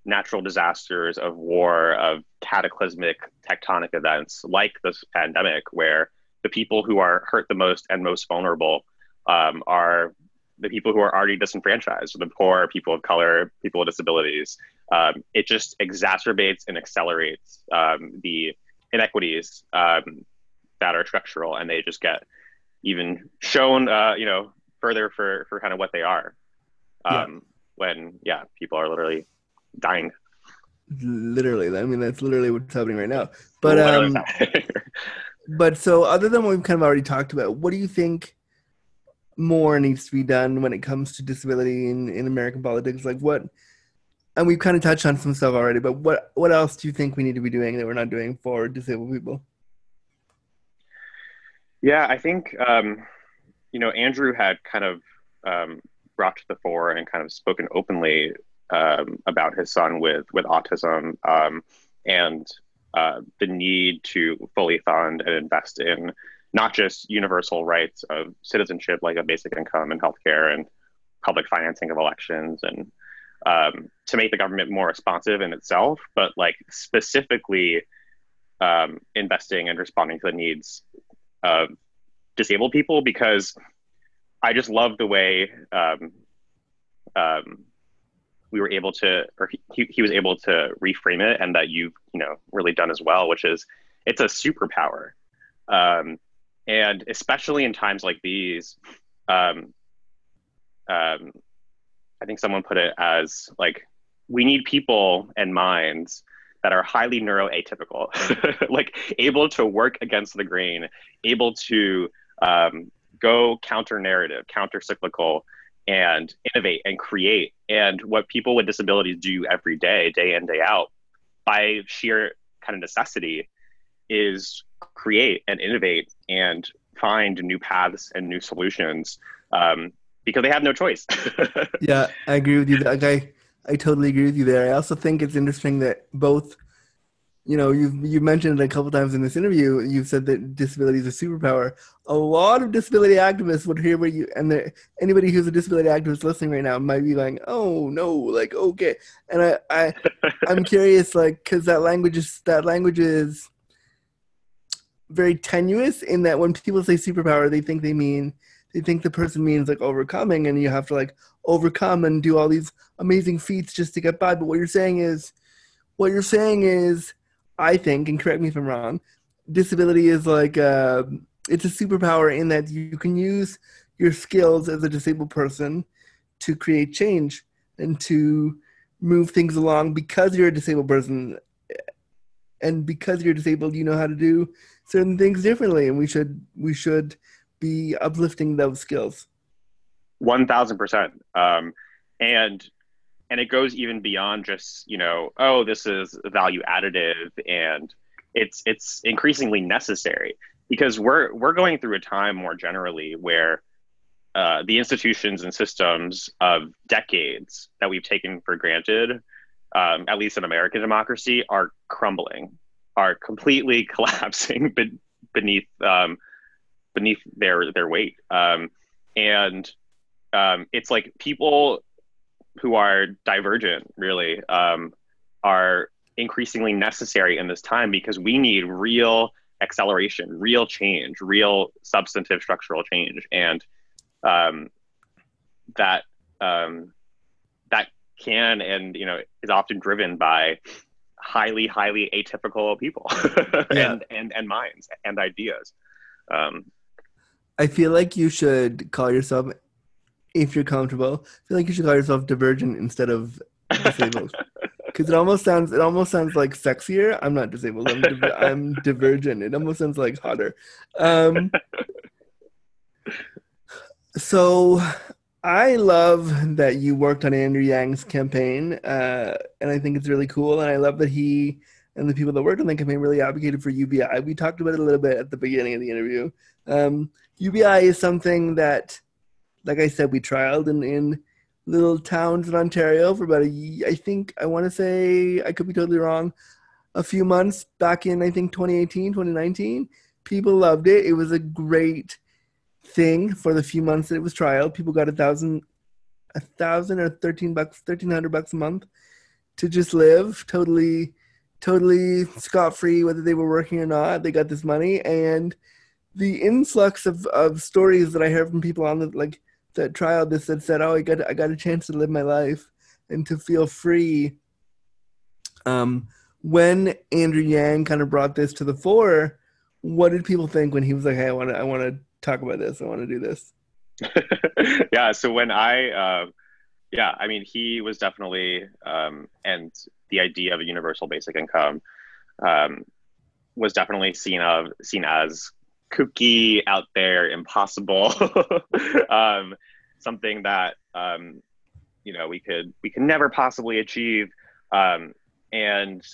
natural disasters, of war, of cataclysmic tectonic events like this pandemic, where the people who are hurt the most and most vulnerable um, are the people who are already disenfranchised, the poor, people of color, people with disabilities. Um, it just exacerbates and accelerates um, the inequities um, that are structural, and they just get even shown, uh, you know, further for for kind of what they are. Yeah. Um, When yeah, people are literally dying. Literally, I mean, that's literally what's happening right now. But um, [LAUGHS] but so other than what we've kind of already talked about, what do you think more needs to be done when it comes to disability in, in American politics? Like what? And we've kind of touched on some stuff already, but what what else do you think we need to be doing that we're not doing for disabled people? Yeah, I think um, you know Andrew had kind of um, brought to the fore and kind of spoken openly um, about his son with with autism um, and uh, the need to fully fund and invest in not just universal rights of citizenship like a basic income and healthcare and public financing of elections and um, to make the government more responsive in itself, but like specifically um, investing and responding to the needs of disabled people because I just love the way um, um, we were able to, or he, he was able to reframe it, and that you've you know really done as well, which is it's a superpower, um, and especially in times like these, um, um, I think someone put it as like we need people and minds that are highly neuroatypical, [LAUGHS] like able to work against the grain, able to um, go counter narrative, counter cyclical, and innovate and create. And what people with disabilities do every day, day in, day out, by sheer kind of necessity, is create and innovate and find new paths and new solutions um, because they have no choice. [LAUGHS] Yeah, I agree with you. Like I, I totally agree with you there. I also think it's interesting that both, you know, you've you mentioned it a couple times in this interview. You've said that disability is a superpower. A lot of disability activists would hear what you and the, anybody who's a disability activist listening right now might be like, "Oh no, like okay." And I, I, [LAUGHS] I'm curious, like, because that language is that language is very tenuous in that when people say superpower, they think they mean they think the person means like overcoming and you have to like overcome and do all these amazing feats just to get by but what you're saying is what you're saying is i think and correct me if i'm wrong disability is like uh, it's a superpower in that you can use your skills as a disabled person to create change and to move things along because you're a disabled person and because you're disabled you know how to do certain things differently and we should we should be uplifting those skills One thousand percent. Um, and and it goes even beyond just you know oh this is value additive and it's it's increasingly necessary because we're we're going through a time more generally where uh, the institutions and systems of decades that we've taken for granted, um, at least in American democracy, are crumbling, are completely [LAUGHS] collapsing be- beneath um, beneath their their weight. Um, and um, it's like people who are divergent really um, are increasingly necessary in this time because we need real acceleration, real change, real substantive structural change, and um, that um, that can and you know is often driven by highly highly atypical people [LAUGHS] Yeah. and, and and minds and ideas. Um, i feel like you should call yourself if you're comfortable i feel like you should call yourself divergent instead of disabled [LAUGHS] because it almost sounds it almost sounds like sexier i'm not disabled i'm, div- I'm [LAUGHS] divergent it almost sounds like hotter um So I love that you worked on Andrew Yang's campaign, uh, and I think it's really cool. And I love that he and the people that worked on the campaign really advocated for UBI. We talked about it a little bit at the beginning of the interview. Um, UBI is something that, like I said, we trialed in, in little towns in Ontario for about a, I think, I want to say, I could be totally wrong, a few months back in, I think, 2018, 2019. People loved it. It was a great thing for the few months that it was trial. People got a thousand, a thousand or thirteen bucks, thirteen hundred bucks a month to just live totally, totally scot free, whether they were working or not. They got this money, and the influx of, of stories that I heard from people on the like that trial this that said, "Oh, I got I got a chance to live my life and to feel free." Um, when Andrew Yang kind of brought this to the fore, what did people think when he was like, "Hey, I want to I want to talk about this. I want to do this. [LAUGHS] yeah. So when I, uh, yeah, I mean, he was definitely, um, and the idea of a universal basic income um, was definitely seen of seen as kooky, out there, impossible, [LAUGHS] um, something that um, you know we could we could never possibly achieve. Um, and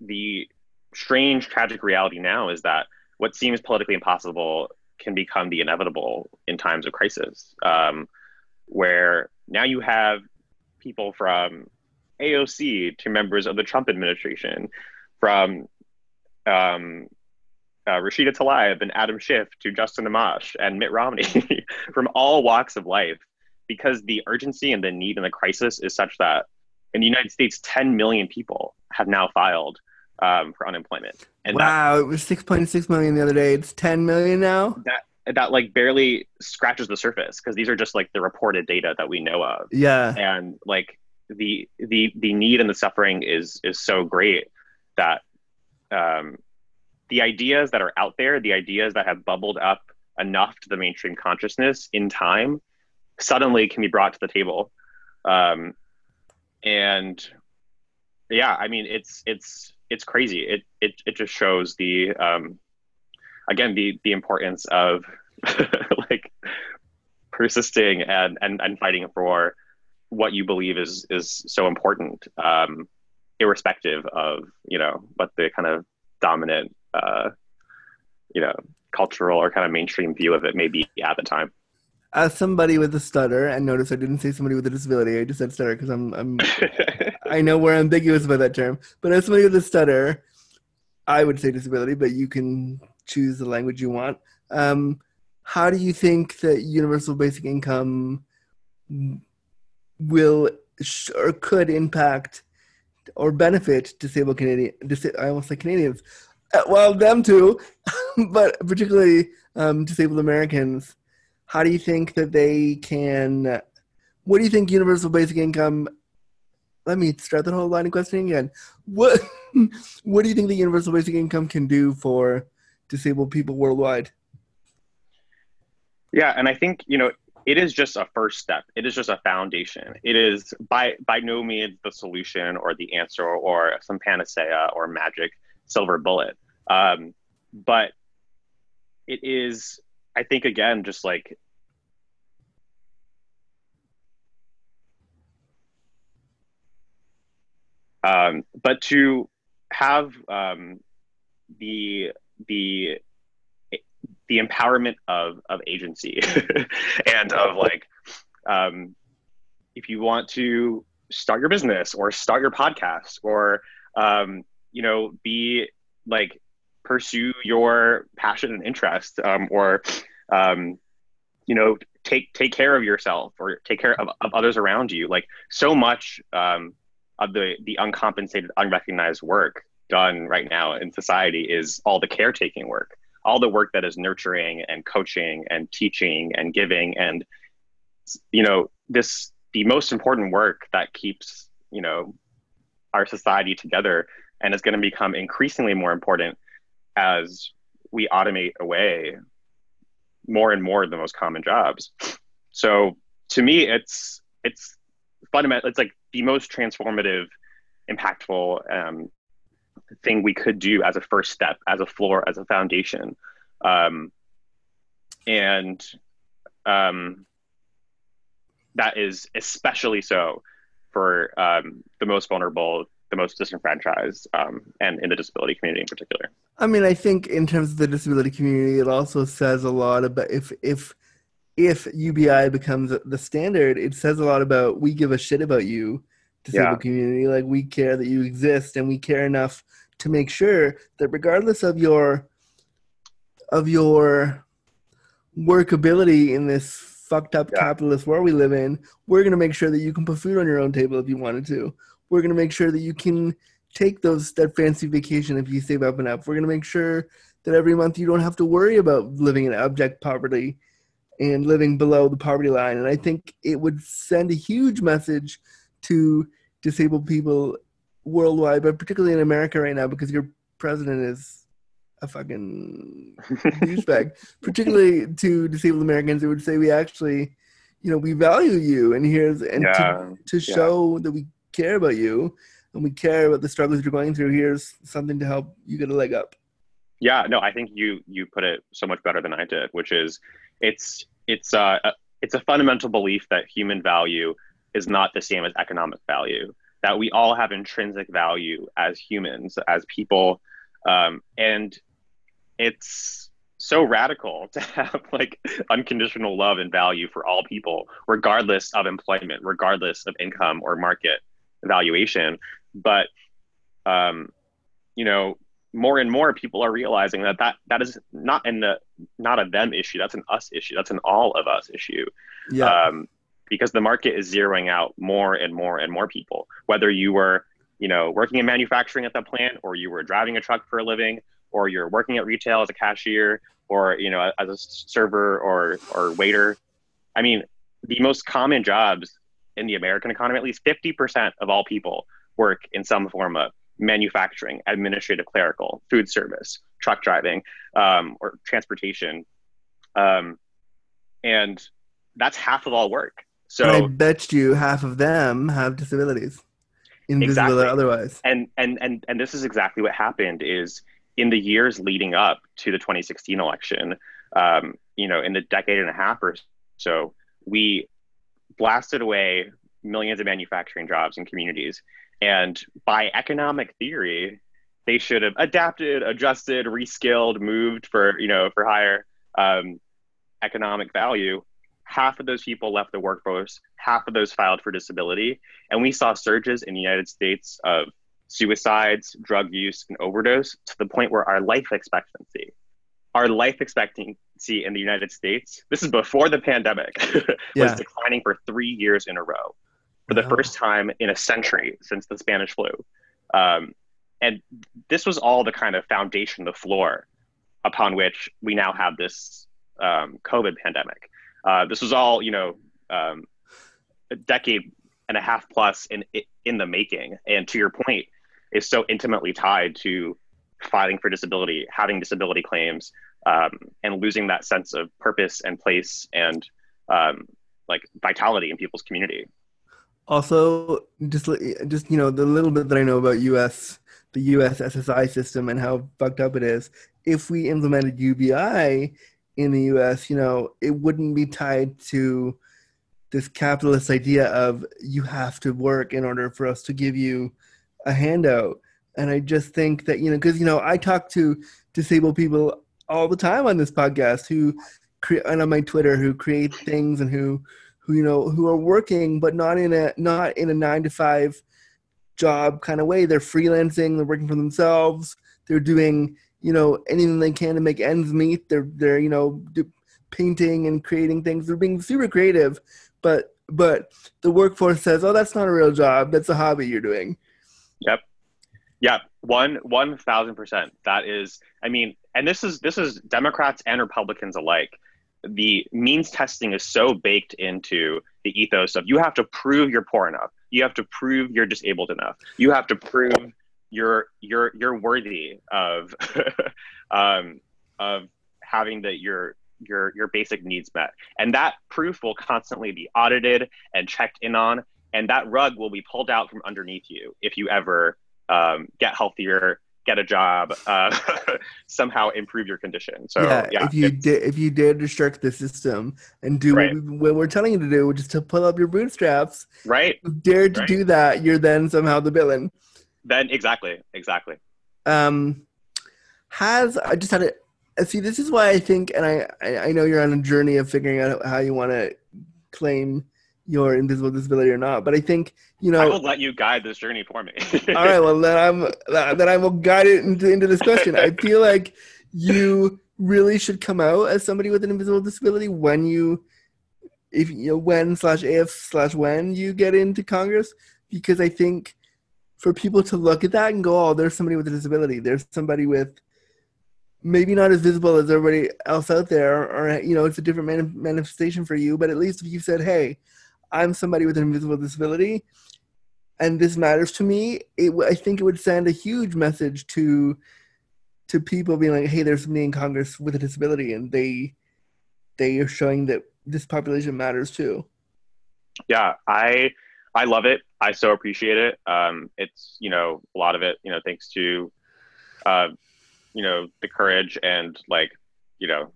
the strange, tragic reality now is that what seems politically impossible can become the inevitable in times of crisis, um, where now you have people from AOC to members of the Trump administration, from um, uh, Rashida Tlaib and Adam Schiff to Justin Amash and Mitt Romney, [LAUGHS] from all walks of life, because the urgency and the need and the crisis is such that in the United States, 10 million people have now filed um, for unemployment. And wow, that, it was 6.6 million the other day. It's 10 million now. That that like barely scratches the surface because these are just like the reported data that we know of. Yeah. And like the the the need and the suffering is is so great that um, the ideas that are out there, the ideas that have bubbled up enough to the mainstream consciousness in time, suddenly can be brought to the table. Um, and yeah, I mean, it's it's it's crazy. It it it just shows the um, again the the importance of [LAUGHS] like persisting and, and and fighting for what you believe is is so important, um, irrespective of you know what the kind of dominant uh, you know cultural or kind of mainstream view of it may be at the time as somebody with a stutter, and notice I didn't say somebody with a disability. I just said stutter because I'm, I'm [LAUGHS] I know we're ambiguous about that term. But as somebody with a stutter, I would say disability, but you can choose the language you want. Um, how do you think that universal basic income will sh- or could impact or benefit disabled Canadian? Dis- I almost say Canadians. Well, them too, [LAUGHS] but particularly um, disabled Americans how do you think that they can? What do you think universal basic income? Let me start the whole line of questioning again. What [LAUGHS] What do you think the universal basic income can do for disabled people worldwide? Yeah, and I think you know it is just a first step. It is just a foundation. It is by by no means the solution or the answer or some panacea or magic silver bullet. Um, but it is I think again, just like um, but to have um, the the the empowerment of of agency [LAUGHS] and of like um, if you want to start your business or start your podcast or um, you know be like pursue your passion and interest um, or um, you know take take care of yourself or take care of, of others around you. Like so much um, of the the uncompensated unrecognized work done right now in society is all the caretaking work all the work that is nurturing and coaching and teaching and giving and you know this the most important work that keeps you know our society together and is going to become increasingly more important as we automate away more and more of the most common jobs. So to me, it's it's fundamental. It's like the most transformative, impactful um, thing we could do as a first step, as a floor, as a foundation. Um, and um, that is especially so for um, the most vulnerable, the most disenfranchised, um, and in the disability community in particular. I mean, I think in terms of the disability community, it also says a lot about if if if UBI becomes the standard, it says a lot about we give a shit about you, disabled yeah. community. Like we care that you exist, and we care enough to make sure that regardless of your of your workability in this fucked up yeah. capitalist world we live in, we're going to make sure that you can put food on your own table if you wanted to. We're going to make sure that you can take those that fancy vacation if you save up enough. We're going to make sure that every month you don't have to worry about living in abject poverty and living below the poverty line. And I think it would send a huge message to disabled people worldwide, but particularly in America right now because your president is a fucking [LAUGHS] douchebag. particularly to disabled Americans, it would say we actually, you know, we value you, and here's and yeah. to, to show yeah. that we care about you and we care about the struggles you're going through. Here's something to help you get a leg up. Yeah, no, I think you you put it so much better than I did, which is it's it's uh it's a fundamental belief that human value is not the same as economic value. That we all have intrinsic value as humans, as people, um, and it's so radical [LAUGHS] to have like unconditional love and value for all people, regardless of employment, regardless of income or market valuation. But um, you know, more and more people are realizing that that, that is not in the not a them issue. That's an us issue. That's an all of us issue. Yeah. Um, because the market is zeroing out more and more and more people. Whether you were, you know, working in manufacturing at the plant, or you were driving a truck for a living, or you're working at retail as a cashier, or you know, as a server or or waiter. I mean, the most common jobs in the American economy, at least 50% of all people work in some form of manufacturing, administrative, clerical, food service, truck driving, um, or transportation. Um, and that's half of all work. So and I bet you half of them have disabilities, invisible exactly. or otherwise. And and and and this is exactly what happened. Is in the years leading up to the 2016 election, um, you know, in the decade and a half or so, we blasted away millions of manufacturing jobs and communities and by economic theory, they should have adapted, adjusted, reskilled, moved for you know for higher um, economic value. Half of those people left the workforce. Half of those filed for disability, and we saw surges in the United States of suicides, drug use, and overdose to the point where our life expectancy, our life expectancy in the United States, this is before the pandemic, [LAUGHS] was yeah. declining for three years in a row for the first time in a century since the Spanish flu. Um, and this was all the kind of foundation, the floor upon which we now have this um, COVID pandemic. Uh, this was all, you know, um, a decade and a half plus in in the making. And to your point, is so intimately tied to fighting for disability, having disability claims, um, and losing that sense of purpose and place and um, like vitality in people's community also just just you know the little bit that I know about US the US SSI system and how fucked up it is. If we implemented UBI in the US, you know, it wouldn't be tied to this capitalist idea of you have to work in order for us to give you a handout. And I just think that, you know, because, you know, I talk to disabled people all the time on this podcast who create, and on my Twitter who create things and who who you know who are working but not in a not in a nine to five job kind of way. They're freelancing they're working for themselves they're doing you know anything they can to make ends meet. They're they're you know painting and creating things. They're being super creative but but the workforce says oh that's not a real job. That's a hobby you're doing. Yep yep one one thousand percent. That is i mean and this is this is democrats and republicans alike. The means testing is so baked into the ethos of you have to prove you're poor enough. You have to prove you're disabled enough. You have to prove you're you're you're worthy of [LAUGHS] um, of having that your your your basic needs met. And that proof will constantly be audited and checked in on and that rug will be pulled out from underneath you if you ever um, get healthier get a job, uh, [LAUGHS] somehow improve your condition. So yeah, yeah, if you did, if you dare restrict the system and do Right. what, we, we're telling you to do, which is to pull up your bootstraps, right, if you dare to Right. do that, you're then somehow the villain. then exactly, exactly. um has i just had a see this is why i think and i, I know you're on a journey of figuring out how you want to claim your invisible disability or not but i think you know. I will let you guide this journey for me. [LAUGHS] all right well then i'm then i will guide it into, into this question i feel like you really should come out as somebody with an invisible disability when you if you know when slash if slash when you get into congress because i think for people to look at that and go oh there's somebody with a disability there's somebody with maybe not as visible as everybody else out there or you know it's a different mani- manifestation for you but at least if you said hey i'm somebody with an invisible disability and this matters to me. It, i think it would send a huge message to to people being like hey there's somebody in congress with a disability and they they are showing that this population matters too. Yeah i i love it. I so appreciate it. Um it's you know a lot of it you know thanks to uh you know the courage and like you know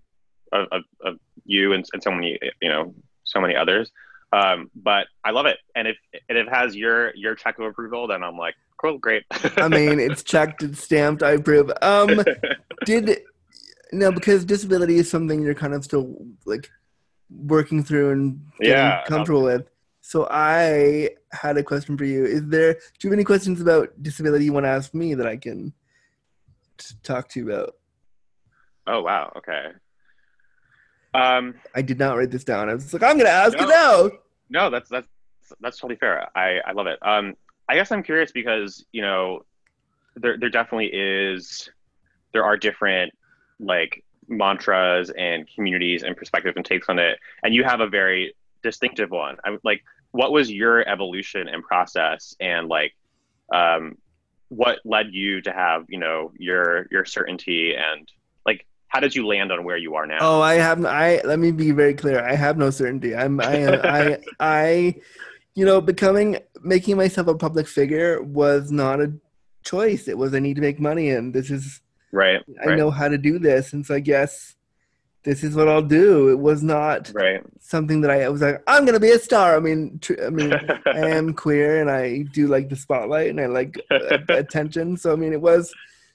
of, of, of you and, and so many you know so many others um but i love it. And if and if it has your your check of approval then i'm like cool great. [LAUGHS] I mean it's checked it's stamped i approve. Um did no because disability is something you're kind of still like working through and getting Yeah, comfortable with. So i had a question for you. Is there do you have any questions about disability you want to ask me that i can t- talk to you about? Oh wow. Okay um i did not write this down i was like i'm gonna ask you No. now No, that's that's that's totally fair. I I love it. Um, I guess I'm curious because you know, there there definitely is, there are different like mantras and communities and perspectives and takes on it, and you have a very distinctive one. I'm like, what was your evolution and process, and like, um, what led you to have you know your your certainty and how did you land on where you are now? Oh, I have. I let me be very clear. I have no certainty. I'm. I. am- I. [LAUGHS] I. You know, becoming, making myself a public figure was not a choice. It was I need to make money, and this is. right, I right, know how to do this, and so I guess this is what I'll do. It was not right. something that I, I was like, I'm gonna be a star. I mean, tr- I mean, [LAUGHS] I am queer, and I do like the spotlight, and I like uh, attention. So I mean, it was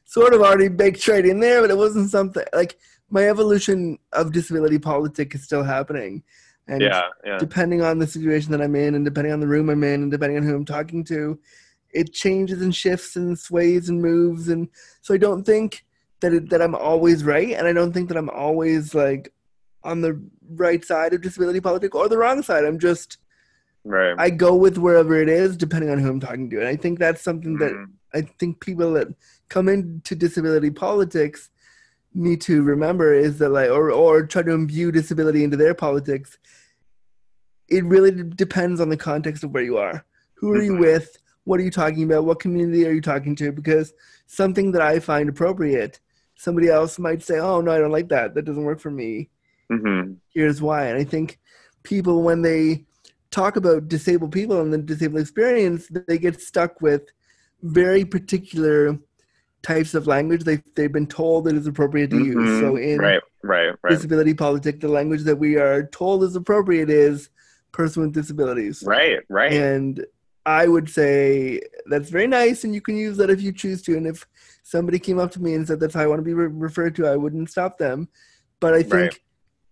sort of already baked right in there, but it wasn't something like my evolution of disability politics is still happening. And yeah, yeah. depending on the situation that I'm in, and depending on the room I'm in, and depending on who I'm talking to, it changes and shifts and sways and moves. And so I don't think that it, that I'm always right, and I don't think that I'm always like on the right side of disability politics or the wrong side. I'm just Right. I go with wherever it is, depending on who I'm talking to. And I think that's something that Mhm. I think people that come into disability politics need to remember is that like or or try to imbue disability into their politics. It really depends on the context of where you are. Who are you Mhm. with? What are you talking about? What community are you talking to? Because something that I find appropriate, somebody else might say, "Oh no, I don't like that. That doesn't work for me." Mhm. here's why. And I think people, when they talk about disabled people and the disabled experience, they get stuck with very particular types of language they, they've been told that is appropriate to use. Mhm. So in right, right, right, disability politics, the language that we are told is appropriate is person with disabilities. right, right. And I would say that's very nice, and you can use that if you choose to. And if somebody came up to me and said that's how I want to be re- referred to, I wouldn't stop them. But I think Right.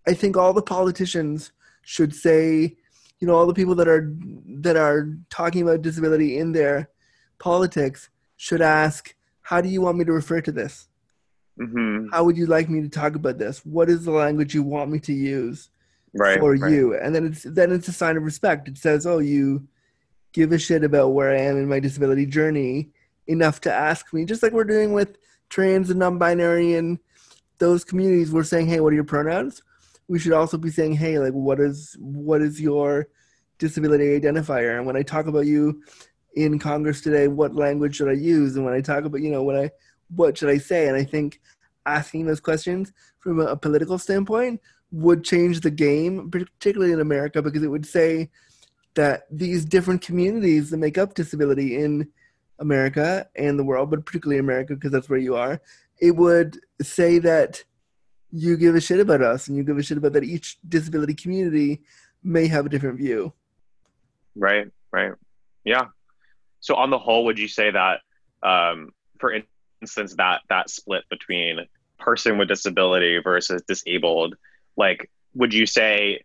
I think all the politicians should say, you know, all the people that are that are talking about disability in their politics should ask, how do you want me to refer to this? hmm How would you like me to talk about this? What is the language you want me to use? Right. for right. you and then it's then it's a sign of respect it says oh you give a shit about where i am in my disability journey enough to ask me just like we're doing with trans and non-binary and those communities we're saying hey what are your pronouns we should also be saying hey like what is what is your disability identifier and when i talk about you in congress today what language should i use and when i talk about you know what i what should i say and i think asking those questions from a, political standpoint would change the game, particularly in America, because it would say that these different communities that make up disability in America and the world, but particularly America because that's where you are, it would say that you give a shit about us and you give a shit about that each disability community may have a different view. Right, right. Yeah. So on the whole, would you say that, um, for instance, that that split between person with disability versus disabled, like, would you say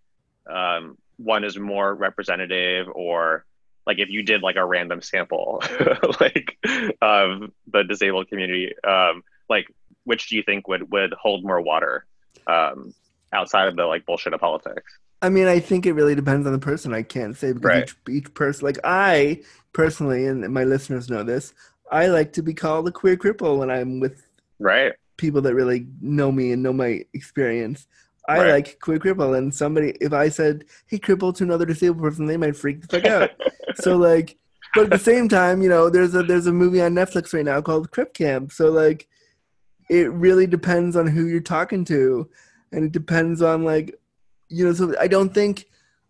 um, one is more representative, or like if you did like a random sample, [LAUGHS] like of the disabled community, um, like which do you think would would hold more water um, outside of the like bullshit of politics? I mean, I think it really depends on the person. I can't say because Right. each, each person, like I personally, and my listeners know this, I like to be called a queer cripple when I'm with Right. people that really know me and know my experience. I Right. like queer cripple, and somebody, if I said, "Hey, cripple" to another disabled person, they might freak the fuck out. [LAUGHS] so like, but at the same time, you know, there's a there's a movie on Netflix right now called Crip Camp. So like, it really depends on who you're talking to, and it depends on like, you know. So I don't think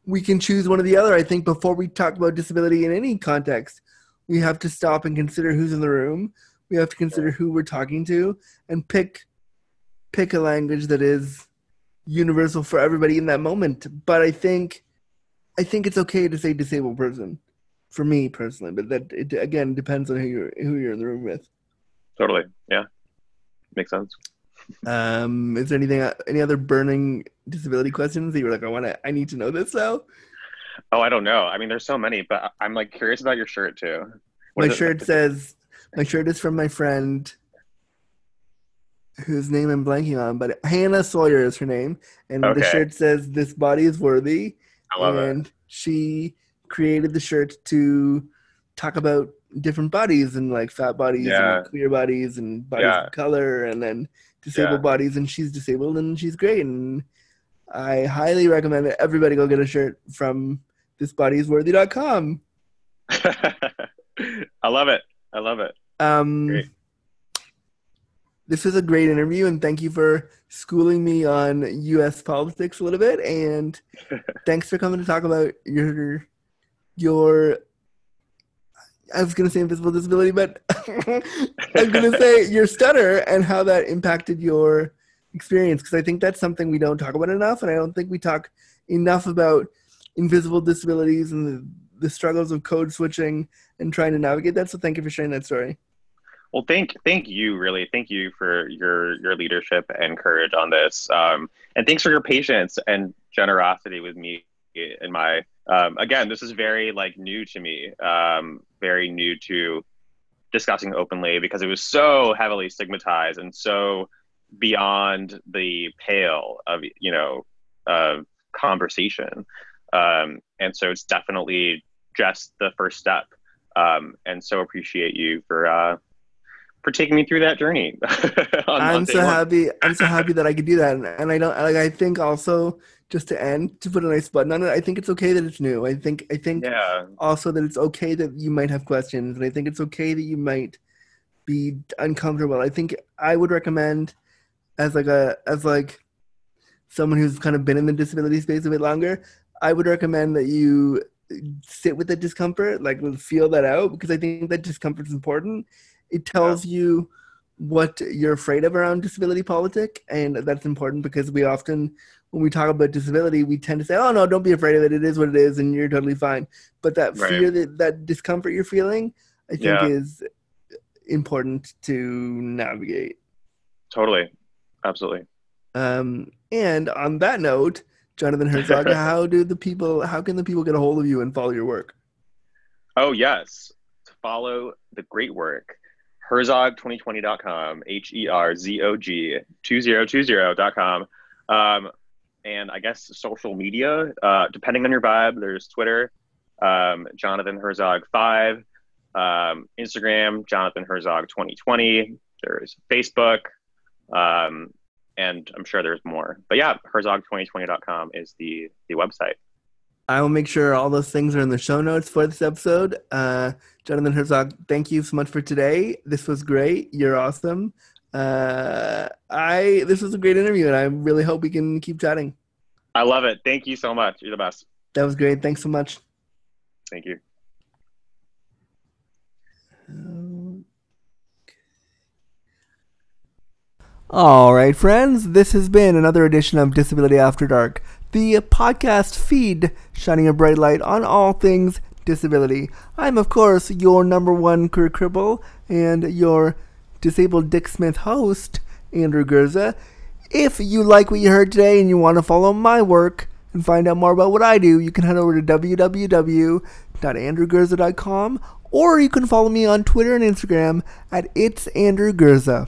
we can choose one or the other. I think before we talk about disability in any context, we have to stop and consider who's in the room. We have to consider who we're talking to and pick pick a language that is universal for everybody in that moment. But I think I think it's okay to say disabled person for me personally, but that it again depends on who you're who you're in the room with. Totally. Yeah. Makes sense. Um, is there anything any other burning disability questions that you were like, I want to, I need to know this now? Oh, I don't know. I mean, there's so many, but I'm like curious about your shirt too. What my it? shirt says my shirt is from my friend whose name I'm blanking on, but Hannah Sawyer is her name, and the shirt says "This body is worthy," I love it. and she created the shirt to talk about different bodies and like fat bodies Yeah. and queer bodies and bodies Yeah. of color and then disabled Yeah. bodies and she's disabled and she's great and I highly recommend that everybody go get a shirt from thisbodyisworthy.com. [LAUGHS] I love it. I love it. Um, Great. this was a great interview, and thank you for schooling me on U.S. politics a little bit. And [LAUGHS] thanks for coming to talk about your your. I was gonna say invisible disability, but [LAUGHS] I'm gonna say your stutter and how that impacted your experience because I think that's something we don't talk about enough, and I don't think we talk enough about invisible disabilities and the, the struggles of code switching and trying to navigate that. So thank you for sharing that story. Well, thank thank you really. Thank you for your your leadership and courage on this. Um, and thanks for your patience and generosity with me in my um, again, this is very like new to me. Um, very new to discussing openly because it was so heavily stigmatized and so beyond the pale of you know of conversation. Um, and so it's definitely just the first step. Um, and so appreciate you for uh, for taking me through that journey. [LAUGHS] I'm so one. happy. I'm so happy that I could do that, and, and I don't like. I think also just to end to put a nice button on it. I think it's okay that it's new. I think I think Yeah, also that it's okay that you might have questions, and I think it's okay that you might be uncomfortable. I think I would recommend as like a as like someone who's kind of been in the disability space a bit longer. I would recommend that you sit with the discomfort, like feel that out, because I think that discomfort is important. It tells you what you're afraid of around disability politic, and that's important because we often, when we talk about disability, we tend to say, "Oh no, don't be afraid of it. It is what it is, and you're totally fine." But that Right. fear, that that discomfort you're feeling, I think Yeah. is important to navigate. totally, absolutely. Um, and on that note, Jonathan Herzog, [LAUGHS] how do the people? How can the people get a hold of you and follow your work? Oh yes, to follow the great work, herzog2020.com, H E R Z O G 2020.com. Um, and I guess social media, uh, depending on your vibe, there's Twitter, um, Jonathan Herzog 5, um, Instagram, Jonathan Herzog 2020. There's Facebook, um, and I'm sure there's more. But yeah, herzog2020.com is the, the website. I will make sure all those things are in the show notes for this episode. Uh, Jonathan Herzog, thank you so much for today. This was great. You're awesome. Uh, I this was a great interview, and I really hope we can keep chatting. I love it. Thank you so much. You're the best. That was great. Thanks so much. Thank you. All right, friends, this has been another edition of Disability After Dark, the podcast feed shining a bright light on all things disability. I'm, of course, your number one career cripple and your disabled Dick Smith host, Andrew Gurza. If you like what you heard today and you want to follow my work and find out more about what I do, you can head over to www.andrewgurza.com or you can follow me on Twitter and Instagram at It's Andrew Gurza.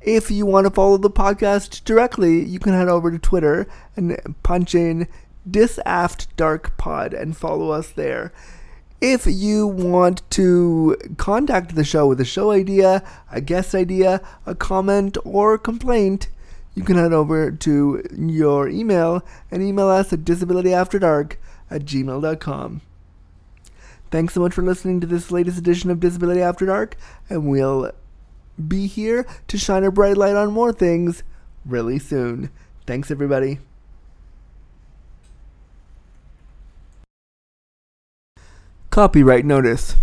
If you want to follow the podcast directly, you can head over to Twitter and punch in disaftdarkpod and follow us there. If you want to contact the show with a show idea, a guest idea, a comment, or complaint, you can head over to your email and email us at disabilityafterdark at gmail.com. Thanks so much for listening to this latest edition of Disability After Dark, and we'll be here to shine a bright light on more things really soon. Thanks, everybody. Copyright Notice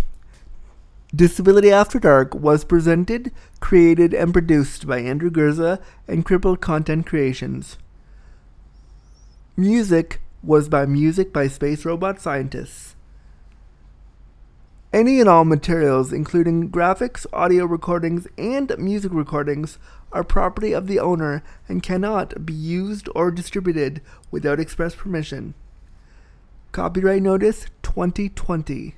Disability After Dark was presented, created, and produced by Andrew Gurza and Crippled Content Creations. Music was by Music by Space Robot Scientists. Any and all materials, including graphics, audio recordings, and music recordings, are property of the owner and cannot be used or distributed without express permission. Copyright Notice 2020.